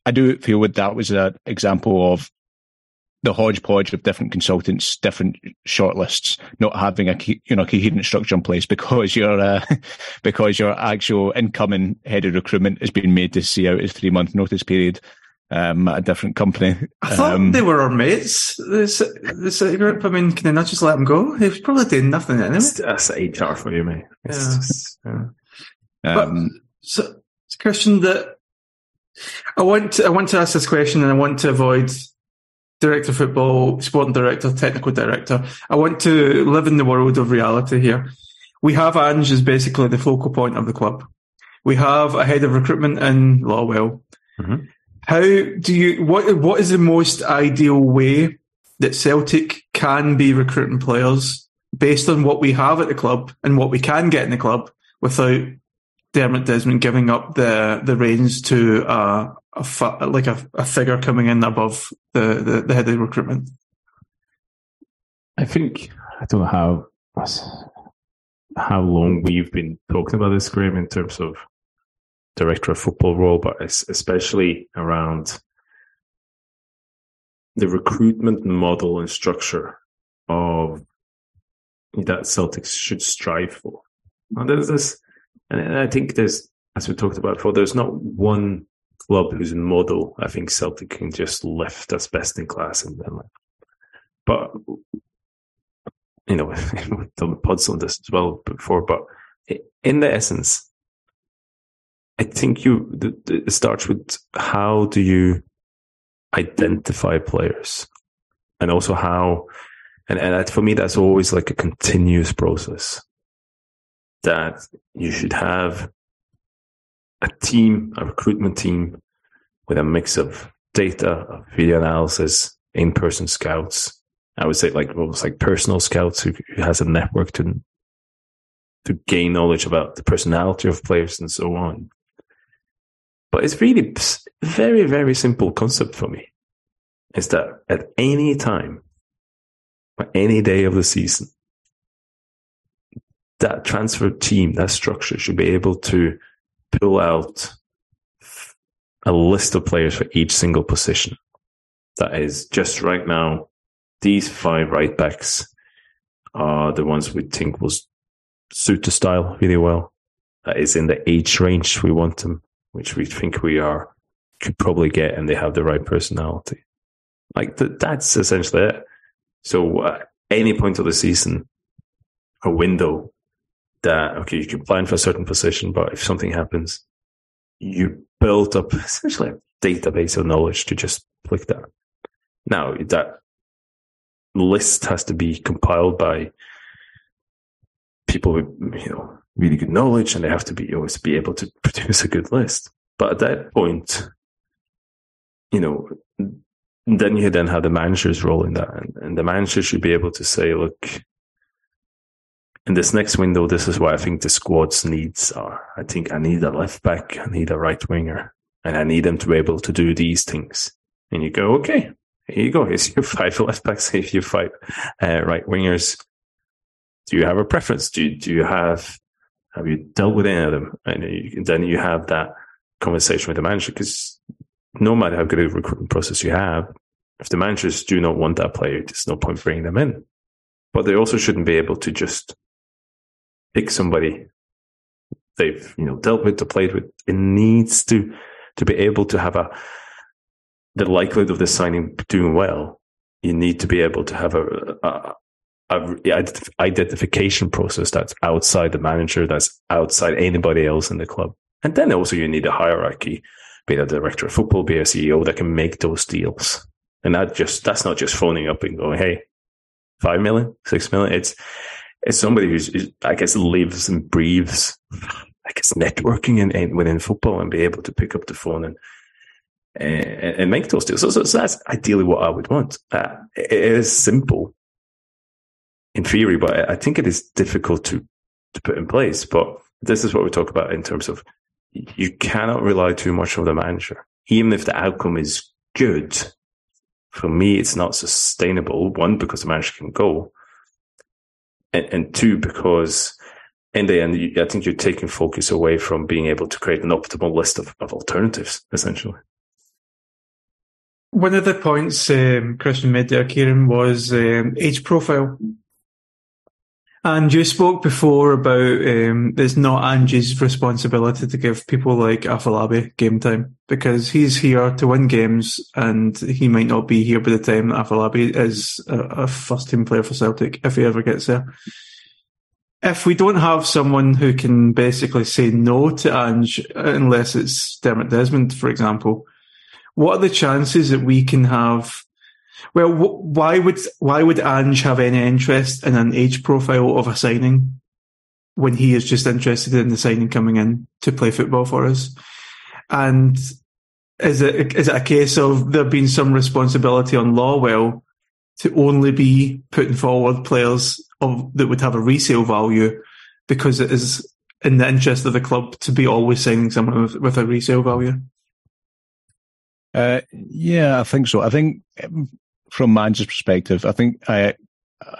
I do feel that that was an example of the hodgepodge of different consultants, different shortlists, not having a you know coherent structure in place because your uh, because your actual incoming head of recruitment has been made to see out his three month notice period um, at a different company. I thought um, they were our mates. The, the city group. I mean, can they not just let him go? He was probably doing nothing anyway. That's, HR for you, mate. yeah. Just, yeah. Um, but, so, Christian, that I want to, I want to ask this question, and I want to avoid director of football, sporting director, technical director. I want to live in the world of reality here. We have Ange as basically the focal point of the club. We have a head of recruitment in Lawwell. Mm-hmm. How do you, what, what is the most ideal way that Celtic can be recruiting players based on what we have at the club and what we can get in the club without Dermot Desmond giving up the, the reins to uh, a like a, a figure coming in above the, the, the head of recruitment? I think I don't know how how long we've been talking about this, Graeme, in terms of director of football role, but especially around the recruitment model and structure of that Celtics should strive for. And there's this, and I think there's, as we talked about before, there's not one whose model I think Celtic can just lift as best in class in Denmark. But you know, we've done pods on this as well before. But in the essence, I think you it starts with how do you identify players, and also how, and and for me that's always like a continuous process that you should have a team, a recruitment team with a mix of data, video analysis, in-person scouts. I would say like almost like personal scouts who, who has a network to to gain knowledge about the personality of players and so on. But it's really very, very simple concept for me. Is that at any time, any day of the season, that transfer team, that structure should be able to pull out a list of players for each single position. That is just right now, these five right backs are the ones we think will suit the style really well. That is in the age range we want them, which we think we are could probably get, and they have the right personality. Like th- that's essentially it. So, uh, any point of the season, a window that okay, you can plan for a certain position, but if something happens, you build up essentially a database of knowledge to just click that. Now that list has to be compiled by people with you know really good knowledge, and they have to be always be able to produce a good list. But at that point, you know, then you then have the manager's role in that, and, and the manager should be able to say, look, in this next window, this is what I think the squad's needs are. I think I need a left back, I need a right winger, and I need them to be able to do these things. And you go, okay, here you go. Here's your five left backs, here's your five uh, right wingers. Do you have a preference? Do you, do you have have you dealt with any of them? And then you have that conversation with the manager because no matter how good a recruitment process you have, if the managers do not want that player, there's no point bringing them in. But they also shouldn't be able to just pick somebody they've you know dealt with, to played with. It needs to to be able to have a the likelihood of the signing doing well. You need to be able to have a, a, a identification process that's outside the manager, that's outside anybody else in the club, and then also you need a hierarchy, be it a director of football, be a CEO that can make those deals. And that just that's not just phoning up and going, "Hey, five million, six million. It's it's somebody who's, I guess, lives and breathes, I guess, networking in, in, within football and be able to pick up the phone and and, and make those deals. So, so, so, that's ideally what I would want. Uh, it is simple in theory, but I think it is difficult to to put in place. But this is what we talk about in terms of you cannot rely too much on the manager, even if the outcome is good. For me, it's not sustainable. One, because the manager can go, and, and two, because in the end, I think you're taking focus away from being able to create an optimal list of, of alternatives, essentially. One of the points um, Christian made there, Kieran, was um, age profile. And you spoke before about um, it's not Ange's responsibility to give people like Afolabi game time because he's here to win games and he might not be here by the time that Afolabi is a, a first team player for Celtic if he ever gets there. If we don't have someone who can basically say no to Ange, unless it's Dermot Desmond, for example, what are the chances that we can have well, why would why would Ange have any interest in an age profile of a signing when he is just interested in the signing coming in to play football for us? And is it is it a case of there being some responsibility on Lawwell to only be putting forward players of that would have a resale value because it is in the interest of the club to be always signing someone with, with a resale value? Uh, yeah, I think so. I think from Manch's perspective, I think I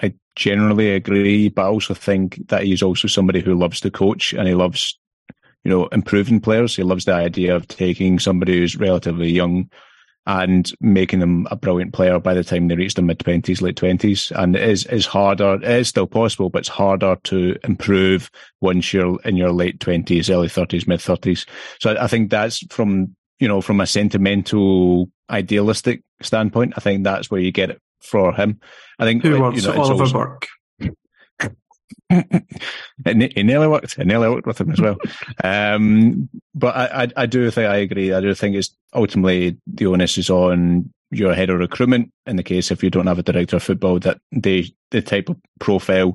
I generally agree, but I also think that he's also somebody who loves to coach and he loves, you know, improving players. He loves the idea of taking somebody who's relatively young and making them a brilliant player by the time they reach their mid twenties, late twenties. And it is is harder. It is still possible, but it's harder to improve once you're in your late twenties, early thirties, mid thirties. So I think that's from you know from a sentimental idealistic standpoint, I think that's where you get it for him. I think who wants you know, Oliver also, Burke. it, nearly worked. It nearly worked with him as well. Um, but I, I, I, do think I agree. I do think it's ultimately the onus is on your head of recruitment. In the case if you don't have a director of football, that they the type of profile,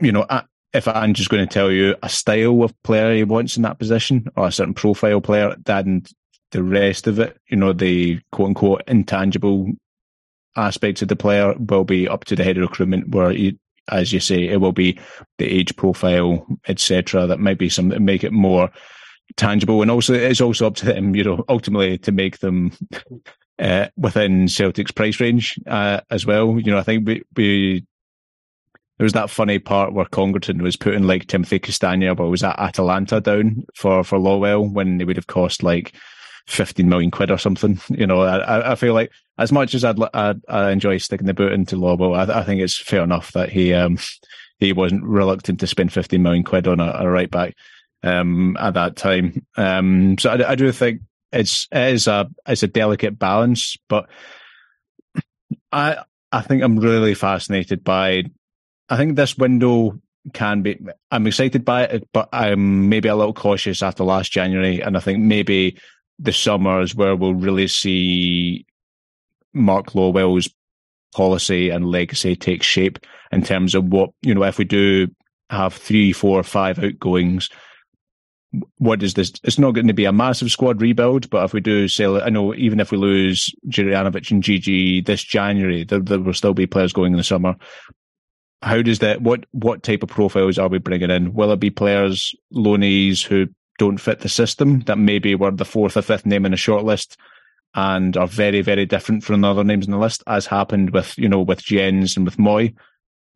you know, if I'm just going to tell you a style of player he wants in that position or a certain profile player, then the rest of it, you know, the quote unquote intangible aspects of the player will be up to the head of recruitment where as you say, it will be the age profile, etc. That might be something make it more tangible, and also it's also up to them, you know, ultimately to make them uh, within Celtic's price range uh, as well. You know, I think we, we there was that funny part where Congerton was putting like Timothy Castagne, but was at Atalanta down for for Lawwell when they would have cost like 15 million quid or something. You know, I, I feel like as much as I'd, I'd I enjoy sticking the boot into Lobo, I, I think it's fair enough that he um, he wasn't reluctant to spend 15 million quid on a, a right back um, at that time. Um, so I, I, do think it's it is a it's a delicate balance, but I I think I'm really fascinated by. I think this window can be. I'm excited by it, but I'm maybe a little cautious after last January, and I think maybe the summer is where we'll really see Mark Lawwell's policy and legacy take shape in terms of what, you know, if we do have three, four, five outgoings, what is this? It's not going to be a massive squad rebuild, but if we do sell it, I know even if we lose Juranovic and GG this January, there, there will still be players going in the summer. How does that? What what type of profiles are we bringing in? Will it be players, loanees who don't fit the system that maybe were the fourth or fifth name in a shortlist and are very, very different from the other names in the list, as happened with, you know, with Jenz and with Mooy?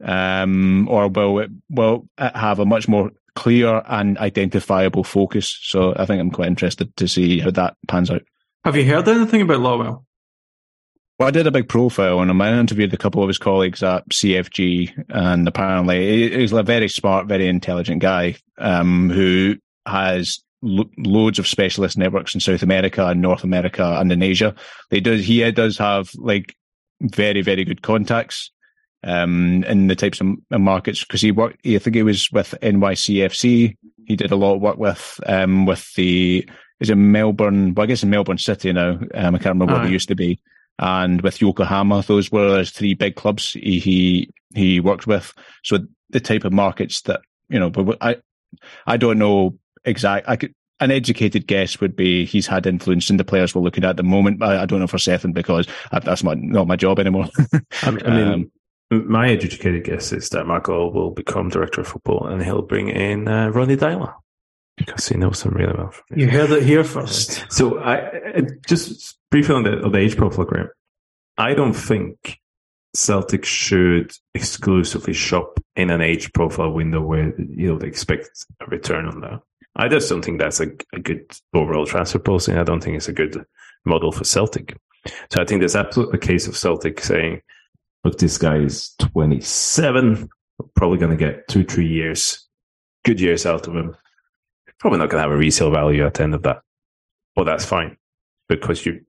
Um, or will it, will it have a much more clear and identifiable focus? So I think I'm quite interested to see how that pans out. Have you heard anything about Lawwell? Well, I did a big profile on him. I interviewed a couple of his colleagues at CFG, and apparently he's a very smart, very intelligent guy um, who has lo- loads of specialist networks in South America and North America and in Asia. They does he does have like very very good contacts um, in the types of markets because he worked. I think he was with NYCFC. He did a lot of work with um, with the is it Melbourne? Well, I guess in Melbourne City now. Um, I can't remember what it used to be and with Yokohama. Those were his three big clubs he, he he worked with. So the type of markets that you know, but I I don't know exact. I could an educated guess would be he's had influence in the players we're looking at, at the moment. I, I don't know for certain because that's my, not my job anymore. I mean, um, my educated guess is that Michael will become director of football and he'll bring in uh, Ronny Deila because he knows him really well. You heard it here first. So I just briefly on the, on the age profile, Graeme. I don't think Celtic should exclusively shop in an age profile window where you know they expect a return on that. I just don't think that's a, a good overall transfer policy. I don't think it's a good model for Celtic. So I think there's absolutely a case of Celtic saying, look, this guy is 27, We're probably going to get two, three years, good years out of him. Probably not going to have a resale value at the end of that. But that's fine because you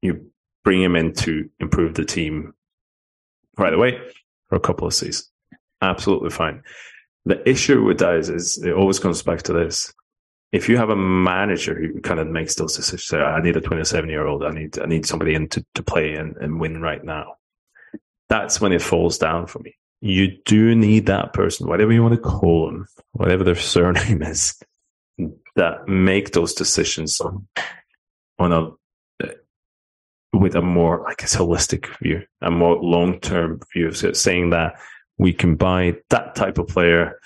you bring him in to improve the team right away for a couple of seasons. Absolutely fine. The issue with that is, is it always comes back to this. If you have a manager who kind of makes those decisions, say, I need a 27 year old, I need, I need somebody in to, to play and, and win right now. That's when it falls down for me. You do need that person, whatever you want to call them, whatever their surname is, that make those decisions on, on a with a more, I guess, holistic view, a more long term view. So saying that we can buy that type of player,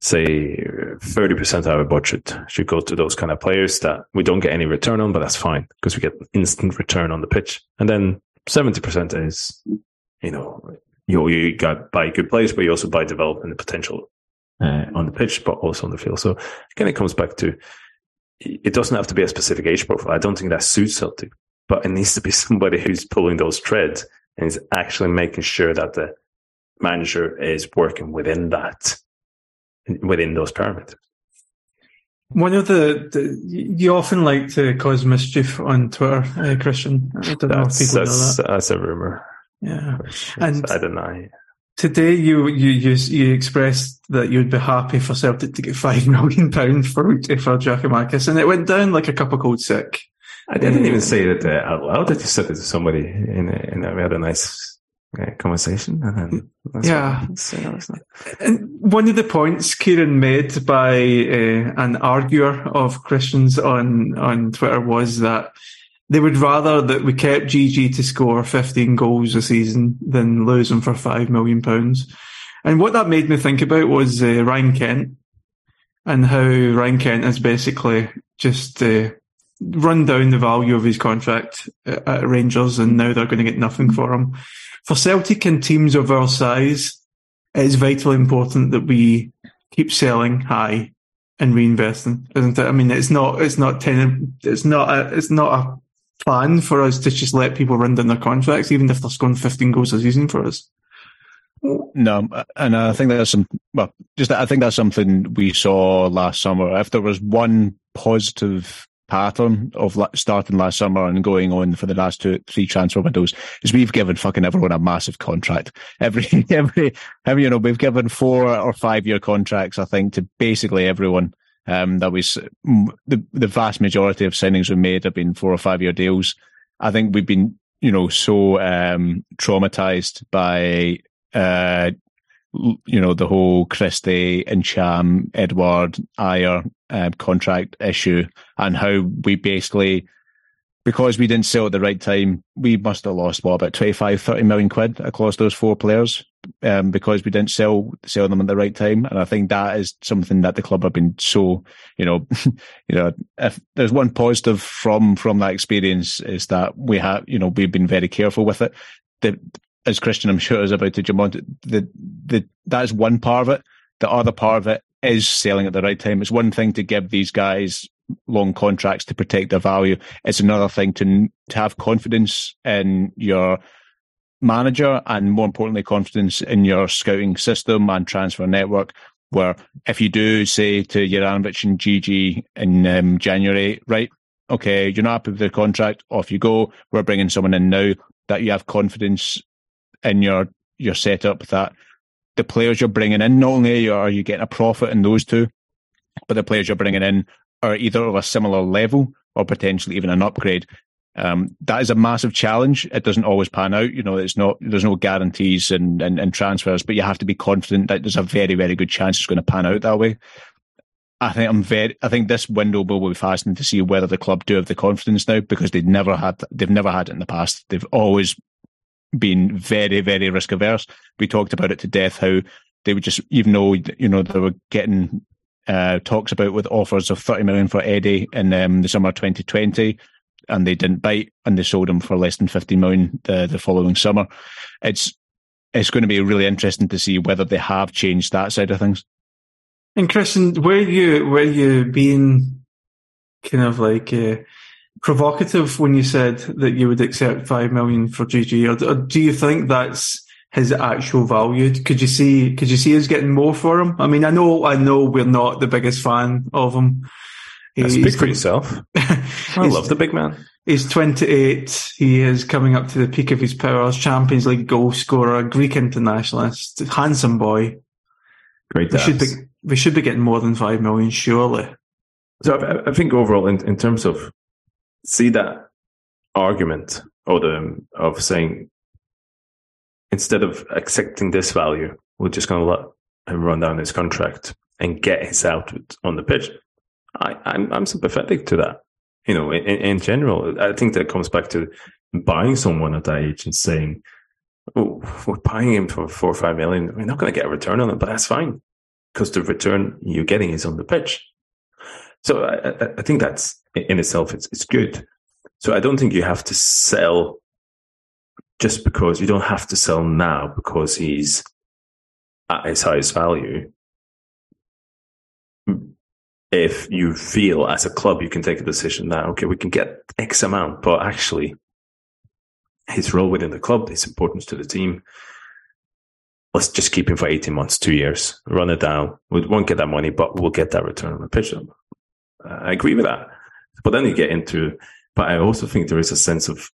say 30% of our budget should go to those kind of players that we don't get any return on, but that's fine because we get instant return on the pitch. And then 70% is, you know, you, you got buy good players, but you also buy development and potential uh, on the pitch, but also on the field. So again, it comes back to it doesn't have to be a specific age profile. I don't think that suits Celtic but it needs to be somebody who's pulling those threads and is actually making sure that the manager is working within that, within those parameters. One of the, the, you often like to cause mischief on Twitter, uh, Christian. I don't that's, know if people that's, know that. That's a rumor. Yeah, and I deny. Today, you you you you expressed that you'd be happy for Celtic to get five million pounds for for Giakoumakis, and it went down like a cup of cold sick. I didn't even say that uh, out loud. I just said it to somebody in a, had a nice uh, conversation. And then yeah. and one of the points Kieran made by uh, an arguer of Christians on, on Twitter was that they would rather that we kept GG to score 15 goals a season than lose him for five million pounds. And what that made me think about was uh, Ryan Kent and how Ryan Kent is basically just uh, run down the value of his contract at Rangers, and now they're going to get nothing for him. For Celtic and teams of our size, it is vitally important that we keep selling high and reinvesting, isn't it? I mean, it's not, it's not ten, it's not, a, it's not a plan for us to just let people run down their contracts, even if they're scoring 15 goals a season for us. No, and I think that's some. Well, just I think that's something we saw last summer. If there was one positive pattern of starting last summer and going on for the last two, three transfer windows is we've given fucking everyone a massive contract. Every, every, every, you know, we've given four or five year contracts, I think, to basically everyone. Um, that was the, the vast majority of signings we made have been four or five year deals. I think we've been, you know, so, um, traumatized by, uh, you know, the whole Christie, Ntcham, Edouard, Ajer uh, contract issue and how we basically, because we didn't sell at the right time, we must have lost, what, about 25, 30 million quid across those four players um, because we didn't sell sell them at the right time. And I think that is something that the club have been so, you know, you know, if there's one positive from from that experience is that we have, you know, we've been very careful with it. The as Christian, I'm sure, is about to jump on. The, the, that is one part of it. The other part of it is selling at the right time. It's one thing to give these guys long contracts to protect their value. It's another thing to to have confidence in your manager and more importantly, confidence in your scouting system and transfer network. Where if you do say to Juranovic and GG in um, January, right, okay, you're not happy with the contract, off you go. We're bringing someone in now that you have confidence in your your setup that the players you're bringing in, not only are you getting a profit in those two, but the players you're bringing in are either of a similar level or potentially even an upgrade. Um, that is a massive challenge. It doesn't always pan out. You know, it's not, there's no guarantees and, and, and transfers, but you have to be confident that there's a very, very good chance it's going to pan out that way. I think I'm very, I think this window will be fascinating to see whether the club do have the confidence now because they've never had, they've never had it in the past. They've always been very, very risk averse. We talked about it to death how they would just, even though, you know, they were getting uh, talks about with offers of 30 million for Eddie in um, the summer 2020 and they didn't bite and they sold him for less than 50 million the, the following summer. It's, it's going to be really interesting to see whether they have changed that side of things. And Christian, were you, were you being kind of like, uh, provocative when you said that you would accept five million for GG, or, or, do you think that's his actual value? Could you see? Could you see us getting more for him? I mean, I know, I know, we're not the biggest fan of him. He's, Speak for yourself. I love the big man. He's 28. He is coming up to the peak of his powers. Champions League goal scorer, Greek internationalist, handsome boy. Great. We should be we should be getting more than five million, surely. So I, I think overall, in, in terms of see that argument or the of saying instead of accepting this value, we're just going to let him run down his contract and get his output on the pitch. I, am I'm, I'm sympathetic to that. You know, in, in general, I think that comes back to buying someone at that age and saying, "Oh, we're buying him for four or five million. We're not going to get a return on it, but that's fine because the return you're getting is on the pitch." So I, I think that's in itself, it's, it's good. So I don't think you have to sell just because you don't have to sell now because he's at his highest value. If you feel as a club, you can take a decision that, okay, we can get X amount, but actually his role within the club, his importance to the team, let's just keep him for 18 months, two years, run it down. We won't get that money, but we'll get that return on the pitch. I agree with that. But then you get into, but I also think there is a sense of,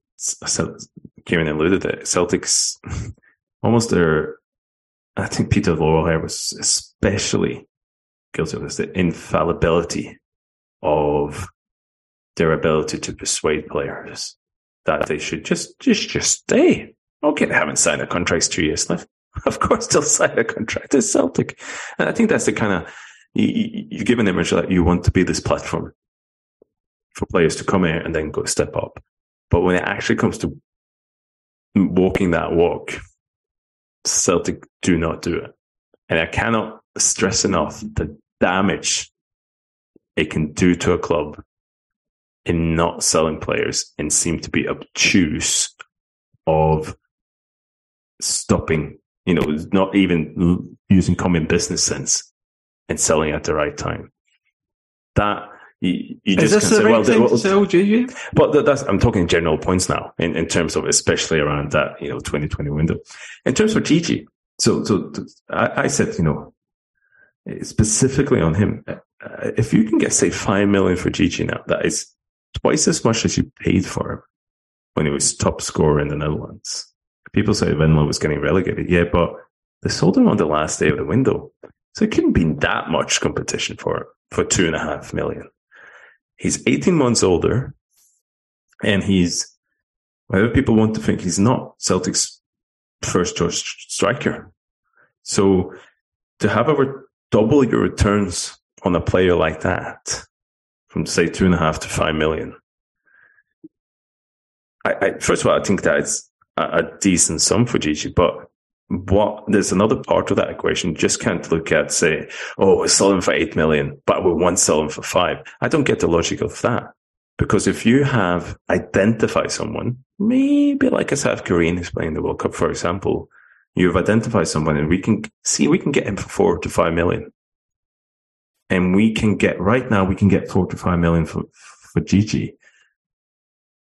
Kieran alluded that Celtics almost their, I think Peter Lawwell was especially guilty of this, the infallibility of their ability to persuade players that they should just, just, just stay. Okay, they haven't signed a contract, two years left. Of course, they'll sign a contract as Celtic. And I think that's the kind of, you, you give an image that you want to be this platform for players to come here and then go step up. But when it actually comes to walking that walk, Celtic do not do it. And I cannot stress enough the damage it can do to a club in not selling players and seem to be obtuse of stopping, you know, not even using common business sense and selling at the right time. That you, you just Is this the right say, well, sell, GG? But that's, I'm talking general points now in, in terms of especially around that, you know, 2020 window. In terms of GG, so, so I, I said, you know, specifically on him, uh, if you can get, say, 5 million for GG now, that is twice as much as you paid for him when he was top scorer in the Netherlands. People say Venlo was getting relegated. Yeah, but they sold him on the last day of the window. So it couldn't be that much competition for for two and a half million. He's 18 months older and he's, whatever people want to think, he's not Celtic's first choice striker. So to have over double your returns on a player like that from say two and a half to five million. I, I first of all, I think that it's a, a decent sum for GG, but what there's another part of that equation. Just can't look at say, oh, we're selling for eight million, but we want selling for five. I don't get the logic of that. Because if you have identified someone, maybe like a South Korean who's playing the World Cup, for example, you've identified someone and we can see we can get him for four to five million. and we can get right now we can get four to five million for for Gigi.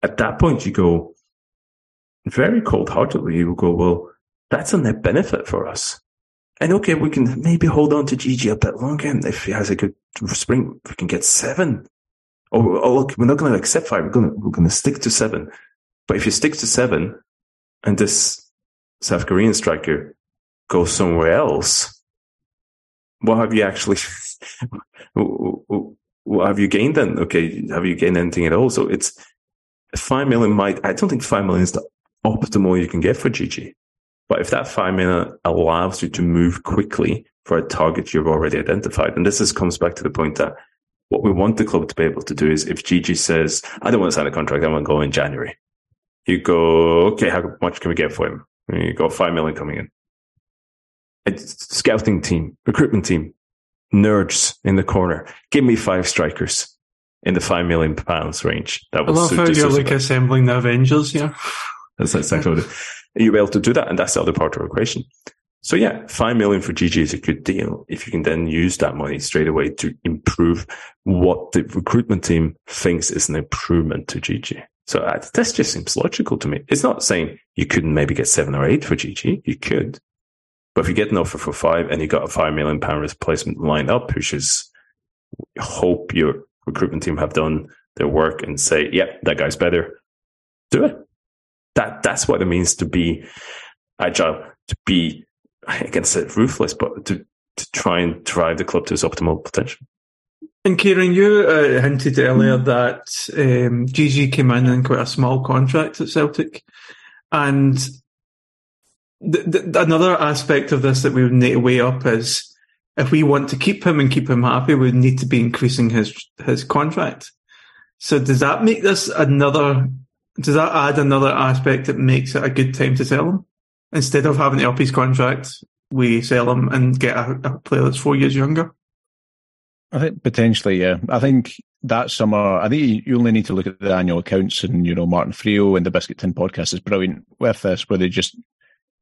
At that point, you go very cold heartedly. You go, well, that's a net benefit for us. And okay, we can maybe hold on to Gigi a bit longer. And if he has a good spring, we can get seven. Oh, oh look, we're not going to accept five. We're going to, we're going to stick to seven. But if you stick to seven and this South Korean striker goes somewhere else, what have you actually, what have you gained then? Okay. Have you gained anything at all? So it's five million might, I don't think five million is the optimal you can get for Gigi. But if that five million allows you to move quickly for a target you've already identified, and this is, comes back to the point that what we want the club to be able to do is if Gigi says, I don't want to sign a contract, I want to go in January. You go, okay, how much can we get for him? And you got five million coming in. It's scouting team, recruitment team, nerds in the corner. Give me five strikers in the five million pounds range. That was I love how you're like assembling the Avengers here. That's exactly what it You'll be able to do that, and that's the other part of the equation. So yeah, five million for GG is a good deal if you can then use that money straight away to improve what the recruitment team thinks is an improvement to GG. So this just seems logical to me. It's not saying you couldn't maybe get seven or eight for GG. You could, but if you get an offer for five and you got a five million pound replacement lined up, which is hope your recruitment team have done their work and say, "Yep, yeah, that guy's better," do it. That that's what it means to be agile, to be I can say ruthless, but to to try and drive the club to its optimal potential. And Kieran, you uh, hinted earlier mm. that um, Gigi came in in quite a small contract at Celtic, and th- th- another aspect of this that we would need to weigh up is if we want to keep him and keep him happy, we need to be increasing his his contract. So does that make this another? Does that add another aspect that makes it a good time to sell him instead of having up his contract? We sell him and get a, a player that's four years younger. I think potentially, yeah. I think that summer, I think you only need to look at the annual accounts, and you know Martin Frio and the Biscuit Tin podcast is brilliant with this, where they just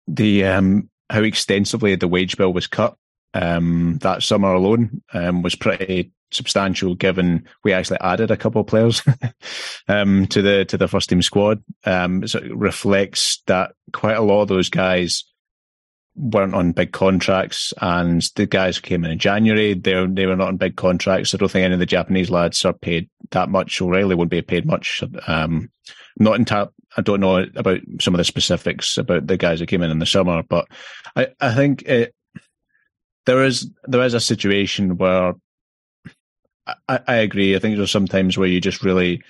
the um how extensively the wage bill was cut um, that summer alone um, was pretty substantial given we actually added a couple of players um, to the to the first team squad. Um, so it reflects that quite a lot of those guys weren't on big contracts, and the guys who came in in January they they were not on big contracts. I don't think any of the Japanese lads are paid that much. O'Riley won't be paid much. Um, not in tap. I don't know about some of the specifics about the guys that came in in the summer, but I, I think it, there is there is a situation where I, I agree. I think there's sometimes where you just really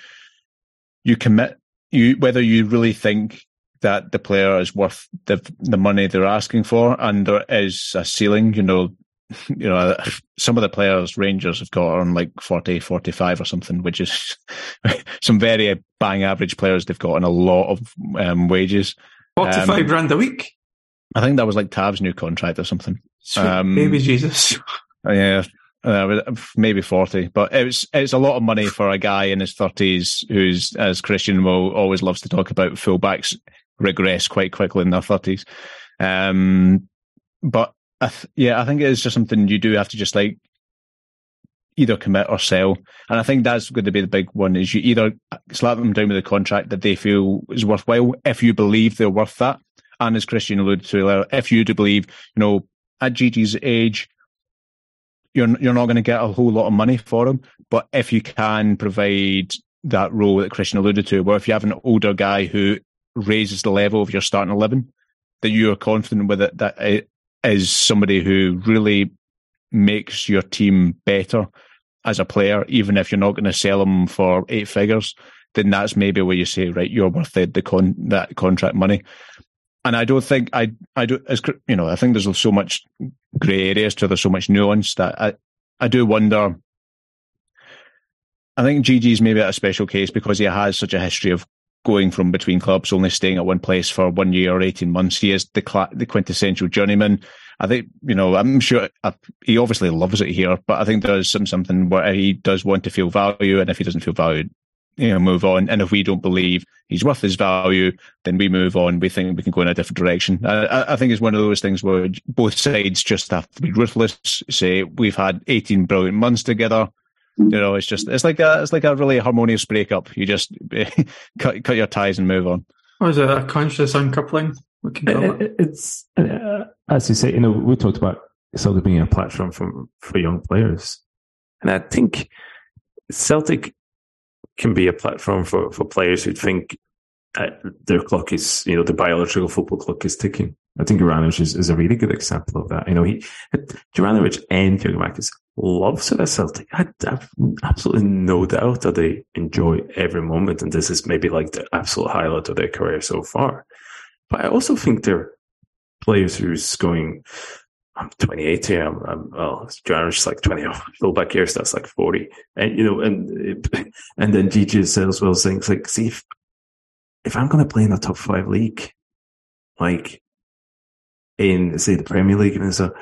you commit you whether you really think that the player is worth the the money they're asking for, and there is a ceiling. You know, you know, some of the players Rangers have got on like 40, 45 or something, which is some very bang average players. They've got on a lot of um, wages. Forty five um, grand a week. I think that was like Tav's new contract or something. Um, baby Jesus. Yeah, uh, maybe 40, but it's it's a lot of money for a guy in his 30s who's, as Christian will always loves to talk about, fullbacks regress quite quickly in their 30s. Um, but I th- yeah, I think it is just something you do have to just like either commit or sell. And I think that's going to be the big one is you either slap them down with a contract that they feel is worthwhile if you believe they're worth that. And as Christian alluded to earlier, if you do believe, you know, at Gigi's age, you're you're not going to get a whole lot of money for him. But if you can provide that role that Christian alluded to, where if you have an older guy who raises the level of your starting eleven, that you are confident with it, that it is somebody who really makes your team better as a player, even if you're not going to sell them for eight figures, then that's maybe where you say, right, you're worth the, the con that contract money and I don't think I I do as you know I think there's so much grey areas to there's so much nuance that I I do wonder. I think Gigi's maybe a special case because he has such a history of going from between clubs, only staying at one place for one year or eighteen months. He is the cl- the quintessential journeyman. I think you know I'm sure uh, he obviously loves it here, but I think there's some something where he does want to feel value, and if he doesn't feel valued, you know move on. And if we don't believe he's worth his value, then we move on. We think we can go in a different direction. I, I think it's one of those things where both sides just have to be ruthless. Say we've had 18 brilliant months together. You know, it's just it's like a it's like a really harmonious breakup. You just cut cut your ties and move on. Or is it a conscious uncoupling? It, it's uh, as you say. You know, we talked about Celtic being a platform for for young players, and I think Celtic can be a platform for, for players who think uh, their clock is, you know, the biological football clock is ticking. I think Juranovic is, is a really good example of that. You know, he, Juranovic and Giakoumakis loves it at Celtic. I have absolutely no doubt that they enjoy every moment. And this is maybe like the absolute highlight of their career so far. But I also think they're players who's going, I'm 28 here. I'm, I'm well, John's like 20. Oh, fullback here, that's like 40. And, you know, and, and then GG says well saying, like, see, if, if I'm going to play in a top five league, like in, say, the Premier League, and so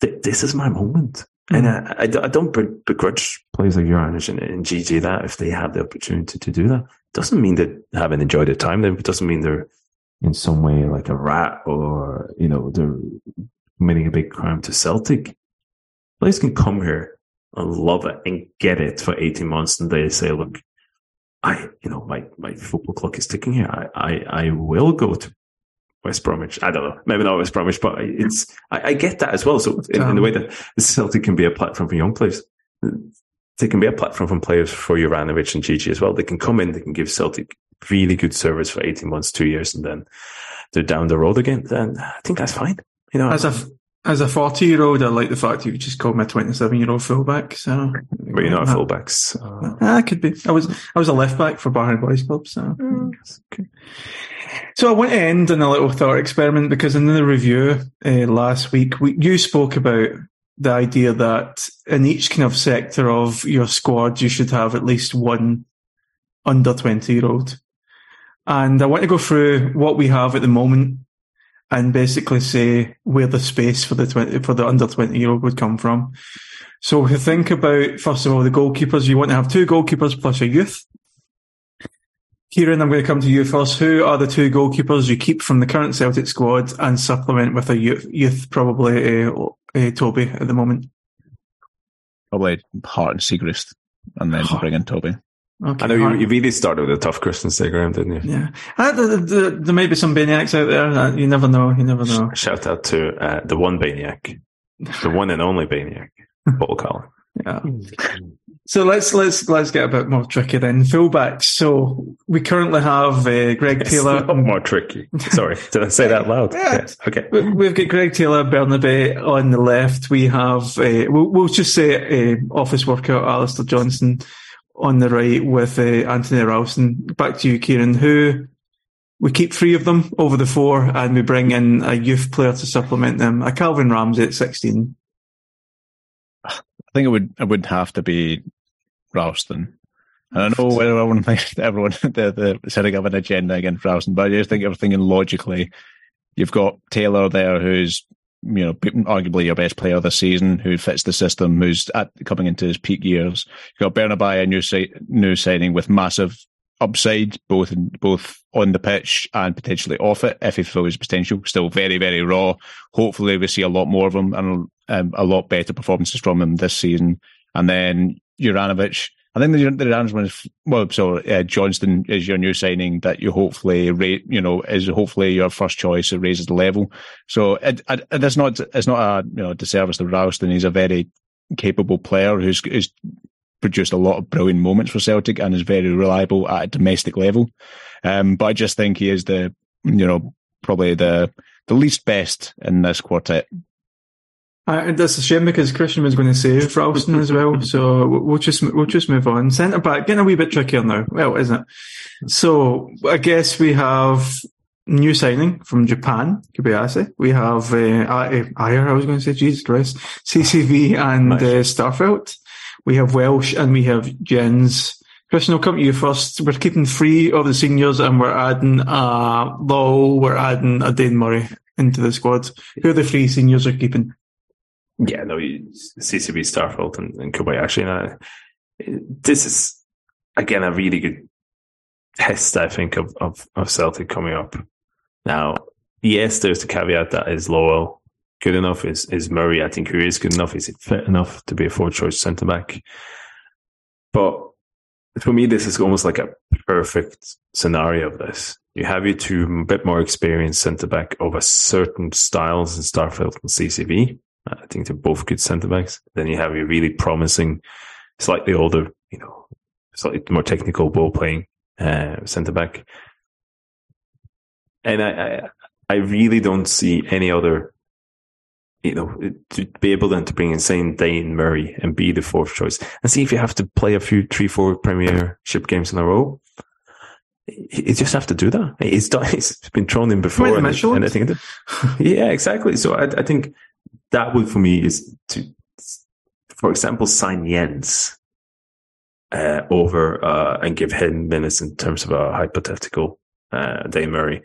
th- this is my moment. Mm-hmm. And I, I, I, don't begrudge players like Juranovic and, and GG that if they have the opportunity to do that. Doesn't mean they haven't enjoyed their time. It doesn't mean they're in some way like a rat or, you know, they're committing a big crime to Celtic. Players can come here and love it and get it for 18 months and they say, look, I, you know, my, my football clock is ticking here. I, I, I will go to West Bromwich. I don't know, maybe not West Bromwich, but it's, I, I get that as well. So in, in, the way that Celtic can be a platform for young players, they can be a platform for players for Juranovic and GG as well. They can come in, they can give Celtic really good service for 18 months, two years, and then they're down the road again. Then I think that's fine. You know, as a as a forty year old, I like the fact you just called me a twenty seven year old fullback. So, but you're not a fullback. So. I could be. I was. I was a left back for Barnet Boys Club. So, mm. okay. So I want to end on a little thought experiment because in the review uh, last week, we, you spoke about the idea that in each kind of sector of your squad, you should have at least one under 20 year old. And I want to go through what we have at the moment and basically say where the space for the 20, for the under 20 year old would come from. So if you think about, first of all, the goalkeepers, you want to have two goalkeepers plus a youth. Kieran, I'm going to come to you first. Who are the two goalkeepers you keep from the current Celtic squad and supplement with a youth, youth probably uh, uh, Toby at the moment? Probably Hart and Siegrist, and then bring in Toby. Okay, I know you, you, really started with a tough Christian Instagram, didn't you? Yeah. Uh, there, there, may be some Baniacs out there. Uh, you never know. You never know. Shout out to uh, the one Baniac, the one and only Baniac, Paul Collin. Yeah. So let's let's let's get a bit more tricky then. Fullbacks. So we currently have uh, Greg Taylor. more tricky. Sorry, did I say that loud? yeah. Yes. Okay. We've got Greg Taylor, Bernabei on the left. We have uh, we'll, we'll, just say uh, office worker Alistair Johnston on the right with uh, Anthony Ralston. Back to you, Kieran. Who we keep three of them over the four, and we bring in a youth player to supplement them. A Calvin Ramsey at sixteen. I think it would it would have to be Ralston. I know whether everyone thinks everyone the the setting up an agenda against Ralston, but I just think everything logically. You've got Taylor there, who's you know, arguably your best player this season, who fits the system, who's at, coming into his peak years. You've got Bernabei, a new, new signing with massive upside, both in, both on the pitch and potentially off it, if he fulfills potential. Still very, very raw. Hopefully, we see a lot more of him and um, a lot better performances from him this season. And then Juranovic, I think the, the arrangement is well. So uh, Johnston is your new signing that you hopefully rate. You know, is hopefully your first choice. It raises the level. So it, it, it's not it's not a you know disservice to Ralston. He's a very capable player who's, who's produced a lot of brilliant moments for Celtic and is very reliable at a domestic level. Um, but I just think he is the you know probably the the least best in this quartet. Uh, that's a shame because Christian was going to save Ralston as well, so we'll just we'll just move on. Centre back getting a wee bit trickier now. Well, isn't it? So I guess we have new signing from Japan, Kobayashi. We have uh, Ajer, I was going to say, Jesus Christ, CCV and nice. uh, Starfelt. We have Welsh and we have Jenz. Christian, I'll come to you first. We're keeping three of the seniors and we're adding uh, Low, we're adding a Dane Murray into the squad. Who are the three seniors are keeping? Yeah, no, CCV Starfelt, and, and Kobayashi. And I, this is again, a really good test, I think, of, of, of Celtic coming up. Now, yes, there's the caveat that is Lawal good enough? Is is Murray? I think he is good enough. Is he fit enough to be a four choice centre back? But for me, this is almost like a perfect scenario of this. You have your two bit more experienced centre back a certain styles in Starfelt and CCV. I think they're both good centre backs. Then you have your really promising, slightly older, you know, slightly more technical ball playing uh, centre back. And I, I, I really don't see any other you know, to be able then to bring in, saying Dane Murray and be the fourth choice and see if you have to play a few three, four Premiership games in a row. You just have to do that. It's done. It's been thrown in before. And, and I think, yeah, exactly. So I, I, think that would for me is to, for example, sign Jenz uh, over uh, and give him minutes in terms of a hypothetical uh, Dane Murray.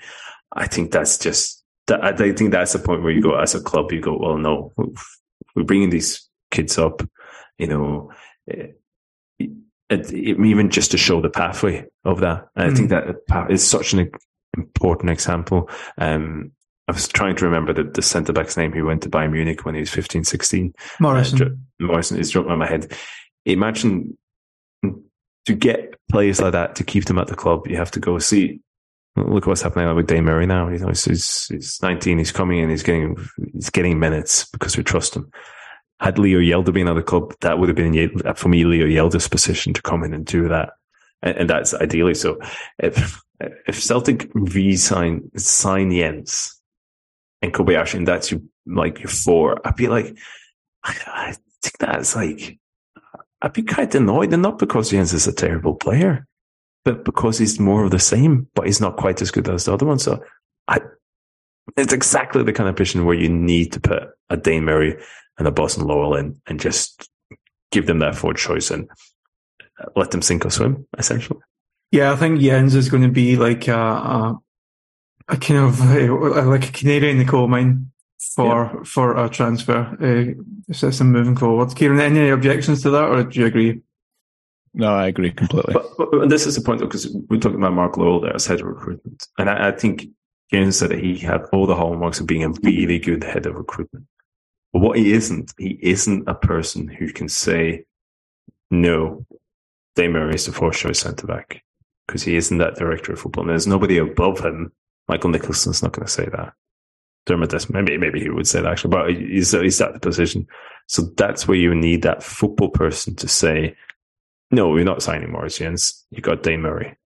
I think that's just I think that's the point where you go as a club, you go, well, no, we're bringing these kids up, you know, it, it, it, even just to show the pathway of that. And mm. I think hmm. that is such an important example. Um, I was trying to remember the, the centre back's name who went to Bayern Munich when he was 15, 16. Morrison. Uh, Morrison is dropped on my head. Imagine to get players like that to keep them at the club, you have to go see Look what's happening with Dane Murray now. He's, he's, he's 19. He's coming in. He's getting he's getting minutes because we trust him. Had Leo Hjelde been at the club, that would have been for me Leo Hjelde's position to come in and do that, and, and that's ideally so. If if Celtic re-sign sign Jenz and Kobayashi, and that's your like your four, I'd be like, I, think that's like I'd be quite annoyed, and not because Jenz is a terrible player but because he's more of the same, but he's not quite as good as the other one. So I, it's exactly the kind of position where you need to put a Dane Murray and a Bosun Lawal in and just give them that forward choice and uh, let them sink or swim, essentially. Yeah, I think Jenz is going to be like a, a, a kind of a, like a canary in the coal mine for yeah. for a transfer uh, system moving forward. Kieran, any objections to that, or do you agree? No, I agree completely. But, but this is the point, because we're talking about Mark Lawwell there as head of recruitment. And I, I think James said that he had all the hallmarks of being a really good head of recruitment. But what he isn't, he isn't a person who can say, no, Dane Murray is the fourth choice centre back because he isn't that director of football. And there's nobody above him. Michael Nicholson's not going to say that. Dermot Desmond, maybe, maybe he would say that actually, but he's, he's at the position. So that's where you need that football person to say, no, we're not signing Moritz Jenz. You got Dane Murray.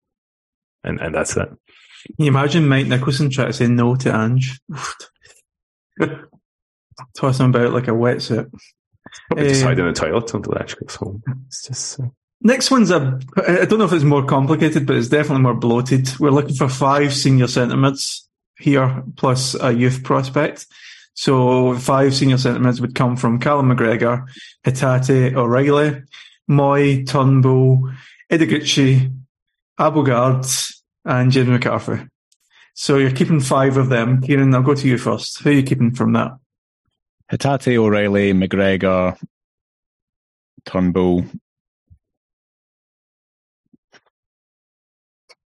And and that's it. Can you imagine Mike Nicholson trying to say no to Ange? Toss him about like a wetsuit. Probably just hide in the toilet until Ange goes home. It's just. Uh... Next one's a. I don't know if it's more complicated, but it's definitely more bloated. We're looking for five senior mids here, plus a youth prospect. So five senior mids would come from Callum McGregor, Hatate O'Riley, Mooy, Turnbull, Ideguchi, Abildgaard, and James McCarthy. So you're keeping five of them. Kieran, I'll go to you first. Who are you keeping from that? Hatate O'Riley, McGregor, Turnbull.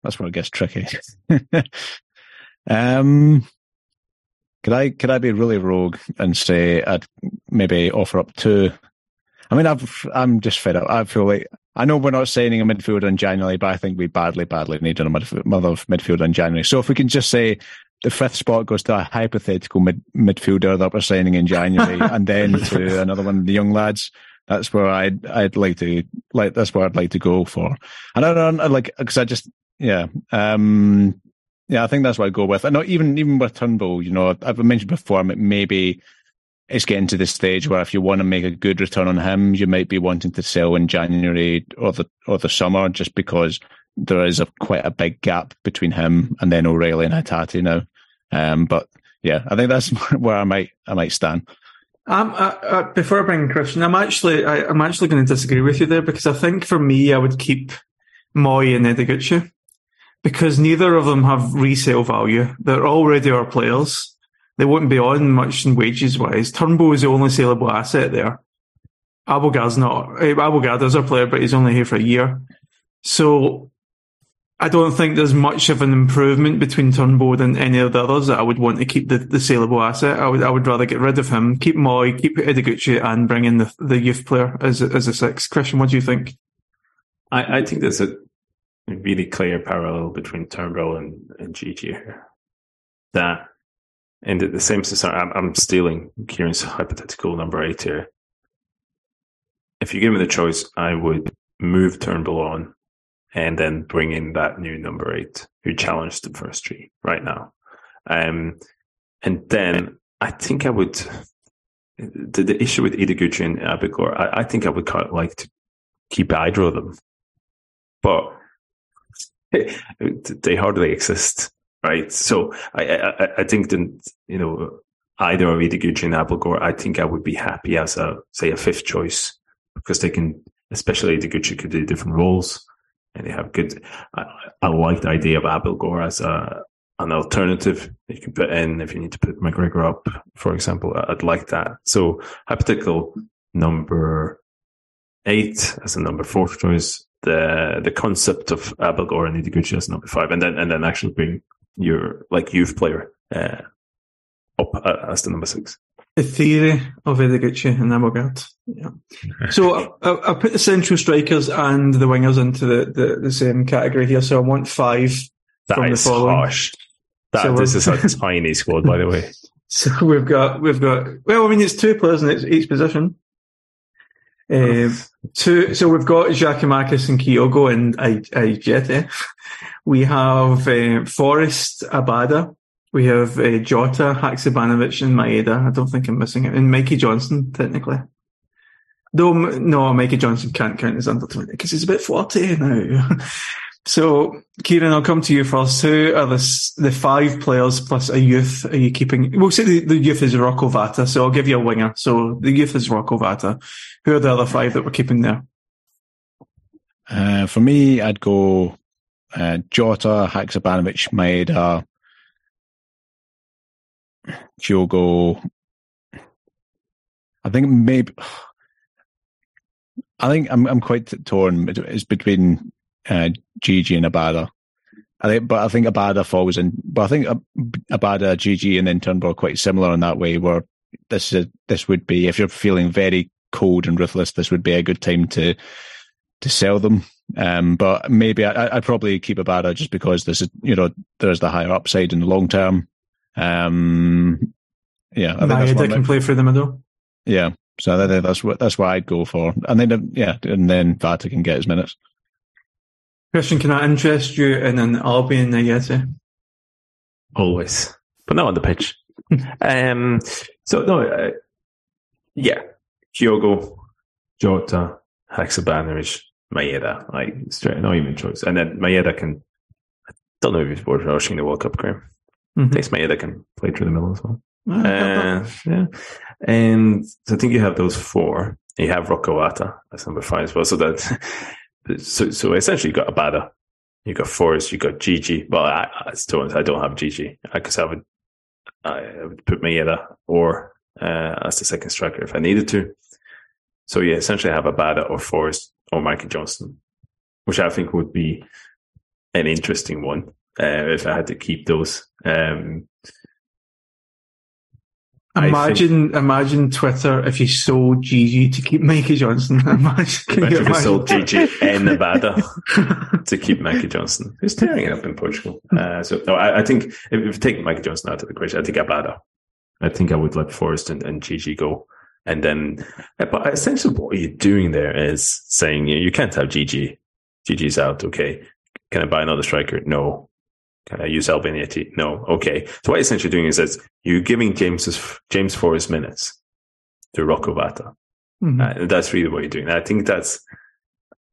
That's where it gets tricky. um, could I could I be really rogue and say I'd maybe offer up two I mean, I've, I'm just fed up. I feel like I know we're not signing a midfielder in January, but I think we badly, badly need a midfield, midfielder in January. So if we can just say the fifth spot goes to a hypothetical mid, midfielder that we're signing in January, and then to another one of the young lads. That's where I'd I'd like to like. That's where I'd like to go for. And I don't like because I just yeah um yeah I think that's what I go with. I know even even with Turnbull, you know, I've mentioned before maybe it's getting to the stage where if you want to make a good return on him, you might be wanting to sell in January or the or the summer, just because there is a quite a big gap between him and then O'Riley and Hatate now. Um, but yeah, I think that's where I might I might stand. Um, uh, uh, before I bring Christian, I'm actually I, am actually going to disagree with you there because I think for me I would keep Mooy and Ideguchi because neither of them have resale value. They're already our players they wouldn't be on much in wages wise. Turnbull is the only saleable asset there. Abildgaard's not. Eh, Abildgaard is our player, but he's only here for a year. So I don't think there's much of an improvement between Turnbull and any of the others that I would want to keep the, the saleable asset. I would I would rather get rid of him, keep Mooy, keep Ideguchi, and bring in the, the youth player as a, as a six. Christian, what do you think? I, I think there's a really clear parallel between Turnbull and, and Gigi here. That and the same society, I'm, I'm stealing Kieran's hypothetical number eight here. If you give me the choice, I would move Turnbull on and then bring in that new number eight who challenged the first three right now. Um, and then I think I would. The, the issue with Ideguchi and Abildgaard, I, I think I would kind of like to keep either of them, but they hardly exist, right? So I, I, I think that you know either of Ideguchi and Abildgaard, I think I would be happy as a say a fifth choice because they can, especially Ideguchi could do different roles and they have good. I, I like the idea of Abildgaard as a an alternative you can put in if you need to put McGregor up, for example. I'd like that. So hypothetical number eight as a number four choice. The the concept of Abildgaard and Ideguchi as number five, and then and then actually bring your like youth player uh, up uh, as the number six the theory of Ideguchi and Abildgaard. Yeah. So I, I, put the central strikers and the wingers into the, the, the same category here. So I want five that from is the following. harsh. That, so this is a tiny squad, by the way. So we've got we've got well, I mean it's two players in each position. Um, two, so we've got Giakoumakis and Kyogo and Ajeti. We have uh, Forrest Abada we have uh, Jota, Haksabanovic, and Maeda. I don't think I'm missing it. And Mikey Johnston, technically. Though, no, Mikey Johnston can't count as under 20 because he's a bit 40 now. so, Kieran, I'll come to you first. Who are the, the five players plus a youth are you keeping? We'll say the, the youth is Rocco Vata, so I'll give you a winger. So the youth is Rocco Vata. Who are the other five that we're keeping there? Uh, for me, I'd go uh, Jota, Haksabanovic, Maeda, Kyogo. I think maybe. I think I'm I'm quite torn. It's between uh, Gigi and Abada. I think, but I think Abada falls in. But I think Abada, Gigi, and then Turnbull are quite similar in that way. Where this is this would be if you're feeling very cold and ruthless, this would be a good time to to sell them. Um, but maybe I, I'd probably keep Abada just because this is you know there's the higher upside in the long term. Um, yeah, I think Maeda can play for the middle. Yeah, so I think that's what that's what I'd go for, and then yeah, and then Vata can get his minutes. Christian, can I interest you in an Albian Ajeti? Always, but not on the pitch. um, so no, uh, yeah, Kyogo, Jota, Haksabanovic, Maeda, like straight, not even choice, and then Maeda can. I don't know if he's worth rushing the World Cup, Graeme. Mm-hmm. Takes Maeda can play through the middle as well. Uh, yeah. And so I think you have those four. You have Rocco Vata as number five as well. So that, so, so essentially you've got Abada, You've got Forrest, You've got Gigi. Well, I, I still, I don't have Gigi. I guess I would, I would put Maeda or, uh, as the second striker if I needed to. So yeah, essentially I have Abada or Forrest or Michael Johnston, which I think would be an interesting one uh, if I had to keep those. Um, imagine, think, imagine Twitter if you sold Gigi to keep Mikey Johnston. Imagine, imagine if you sold Gigi and Nevada to keep Mikey Johnston, who's tearing it up in Portugal. Uh, so no, I, I, think if, if you take Mikey Johnston out of the equation, I think Abada. I think I would let Forrest and, and Gigi go. And then, but essentially what you're doing there is saying you, you can't have Gigi. Gigi's out. Okay. Can I buy another striker? No. Can I use Albian Ajeti? No. Okay. So what you're essentially doing is that you're giving James's, James Forrest minutes to Rocco Vata. Mm-hmm. Uh, that's really what you're doing. I think that's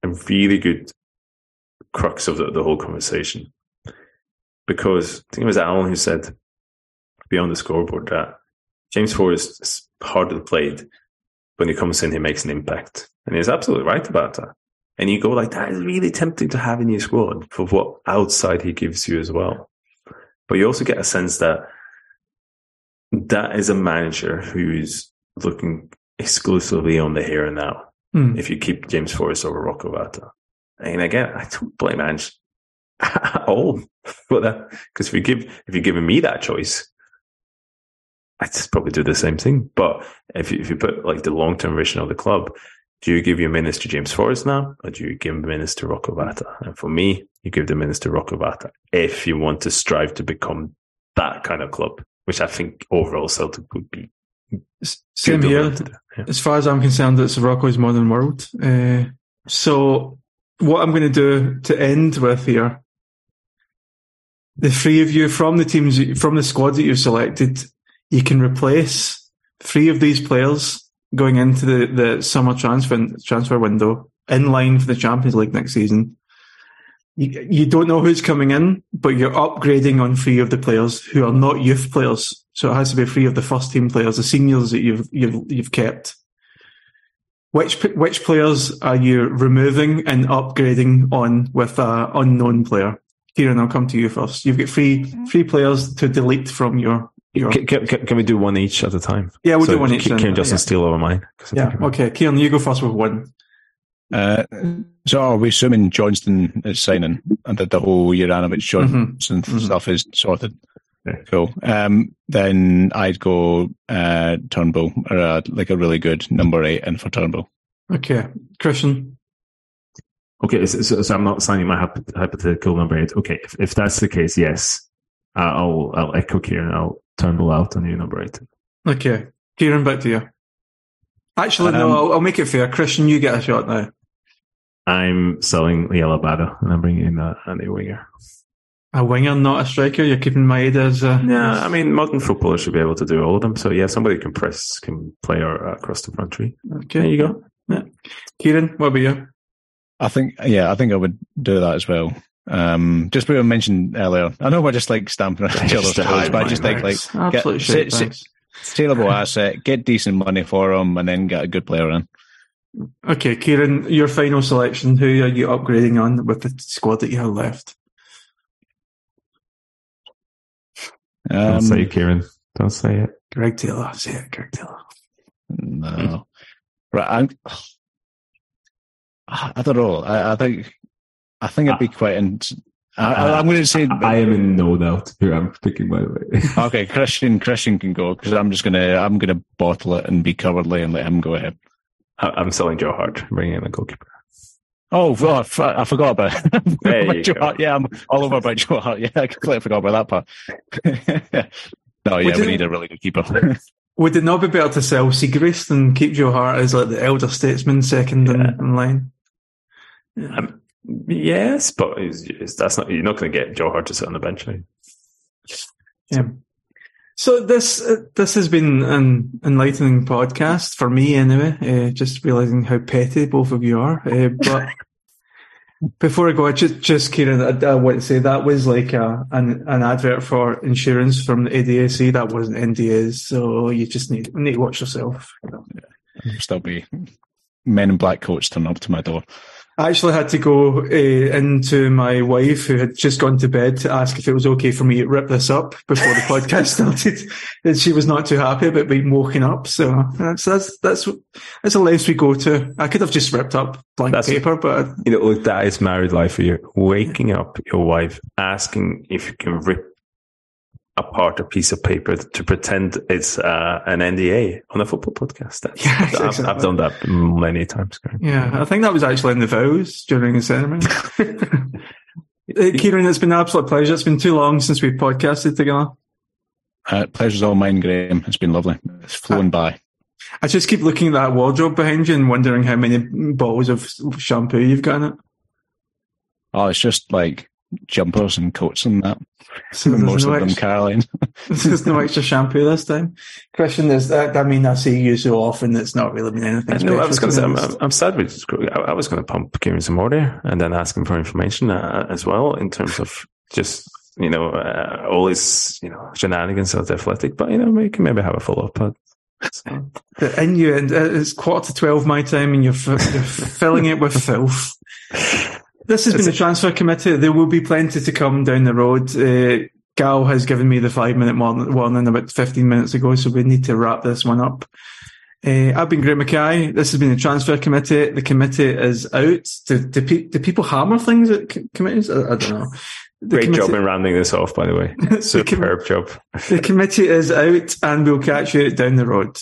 a really good crux of the, the whole conversation. Because I think it was Alan who said beyond the scoreboard that James Forrest is hardly played. When he comes in, he makes an impact. And he's absolutely right about that. And you go like, that is really tempting to have in your squad for what outside he gives you as well. But you also get a sense that that is a manager who's looking exclusively on the here and now. Mm. If you keep James Forrest over Rocco Vata. And again, I don't blame Ange at all for that. Because if you give, if you're giving me that choice, I'd just probably do the same thing. But if you, if you put like the long term vision of the club, do you give your minutes to James Forrest now, or do you give minutes to Rocco Vata? And for me, you give the minutes to Rocco Vata if you want to strive to become that kind of club, which I think overall Celtic would be. Same here. Yeah. As far as I'm concerned, it's Rocco's modern world. Uh, so what I'm going to do to end with here, the three of you from the teams, from the squad that you've selected, you can replace three of these players going into the, the summer transfer transfer window in line for the Champions League next season. You, you don't know who's coming in, but you're upgrading on three of the players who are not youth players. So it has to be three of the first team players, the seniors that you've you've you've kept. Which which players are you removing and upgrading on with a unknown player? Kieran, I'll come to you first. You've got three three players to delete from your can, can, can, we do one each at a time? Yeah, we'll so do one each. Kieran Justin yeah. steal over mine. Yeah, okay. Kieran, you go first with one. Uh, so are we assuming Johnston is signing and that the whole Juranovic Johnston mm-hmm. stuff is sorted? Yeah. Cool. Um, then I'd go uh, Turnbull, or uh, like a really good number eight in for Turnbull. Okay. Christian? Okay, so, so, I'm not signing my hypothetical number eight. Okay, if, if that's the case, yes, I'll I'll echo Kieran. I'll Turnbull out on you number eight. Okay. Kieran, back to you. Actually, um, no, I'll, I'll, make it fair. Christian, you get a shot now. I'm selling Liel Abada and I'm bringing in a, a new winger. A winger, not a striker. You're keeping Maeda as a. Yeah, I mean, modern footballers should be able to do all of them. So yeah, somebody can press, can play across the front tree. Okay, there you go. Yeah. Kieran, what about you? I think, yeah, I think I would do that as well. Um, just we mentioned earlier, I know we're just like stamping on each other's toes, but I just think like absolute get, shit, saleable asset, get decent money for them, and then get a good player in. Okay, Kieran, your final selection. Who are you upgrading on with the squad that you have left? Um, Don't say it, Kieran. Don't say it. Greg Taylor. Say it, Greg Taylor. No. Right. I'm, I don't know. I, I think I think I'd be uh, quite. In, I, am going to say I am in no doubt who I'm picking. By the way, okay, Christian, Christian can go because I'm just gonna, I'm gonna bottle it and be cowardly and let him go ahead. I'm selling Joe Hart, bringing in a goalkeeper. Oh, oh I forgot about, about Joe Hart. Yeah, I'm all over about Joe Hart. Yeah, I completely forgot about that part. no, yeah, we, we need a really good keeper. Would it not be better to sell Siegrist and keep Joe Hart as like the elder statesman second yeah. in, in, line? Yeah. Yes, but it's, it's, that's not you're not going to get Joe Hart to sit on the bench. Now. Yeah. So this uh, this has been an enlightening podcast for me, anyway. Uh, just realizing how petty both of you are. Uh, but before I go, I just just Kieran, I, I, want to say that was like a, an an advert for insurance from the ADAC. That wasn't NDAs, so you just need need to watch yourself. You know? yeah. Still be men in black coats turn up to my door. I actually had to go uh, into my wife, who had just gone to bed, to ask if it was okay for me to rip this up before the podcast started. And she was not too happy about being woken up. So that's that's that's that's a length we go to. I could have just ripped up blank that's, paper, but you know, that is married life for you. Waking up your wife, asking if you can rip apart a piece of paper to pretend it's uh, an NDA on a football podcast. That's, yeah, I've, exactly. I've, done that many times. Yeah, I think that was actually in the vows during the ceremony. Uh, Kieran, it's been an absolute pleasure. It's been too long since we've podcasted together. Uh, pleasure's all mine, Graeme. It's been lovely. It's flown by. I just keep looking at that wardrobe behind you and wondering how many bottles of shampoo you've got in it. Oh, it's just like jumpers and coats and that. So most no of them extra, Caroline. there's no extra shampoo this time. Question is, that, I mean, I see you so often it's not really been anything. No, I was going to say, I'm, I'm, sad with, I was going to pump Kieran some more there and then ask him for information uh, as well in terms of just, you know, uh, all his, you know, shenanigans of the athletic, but, you know, we can maybe have a follow up. But so. And you, and it's quarter to 12 my time and you're, f- you're filling it with filth. This has been the transfer committee. There will be plenty to come down the road. Uh, Gal has given me the five minute warning about 15 minutes ago, so we need to wrap this one up. Uh, I've been Graeme McKay. This has been the transfer committee. The committee is out. Do, do, do people hammer things at committees? I, I, don't know. The Great job in rounding this off, by the way. Superb the com- job. the committee is out, and we'll catch you down the road.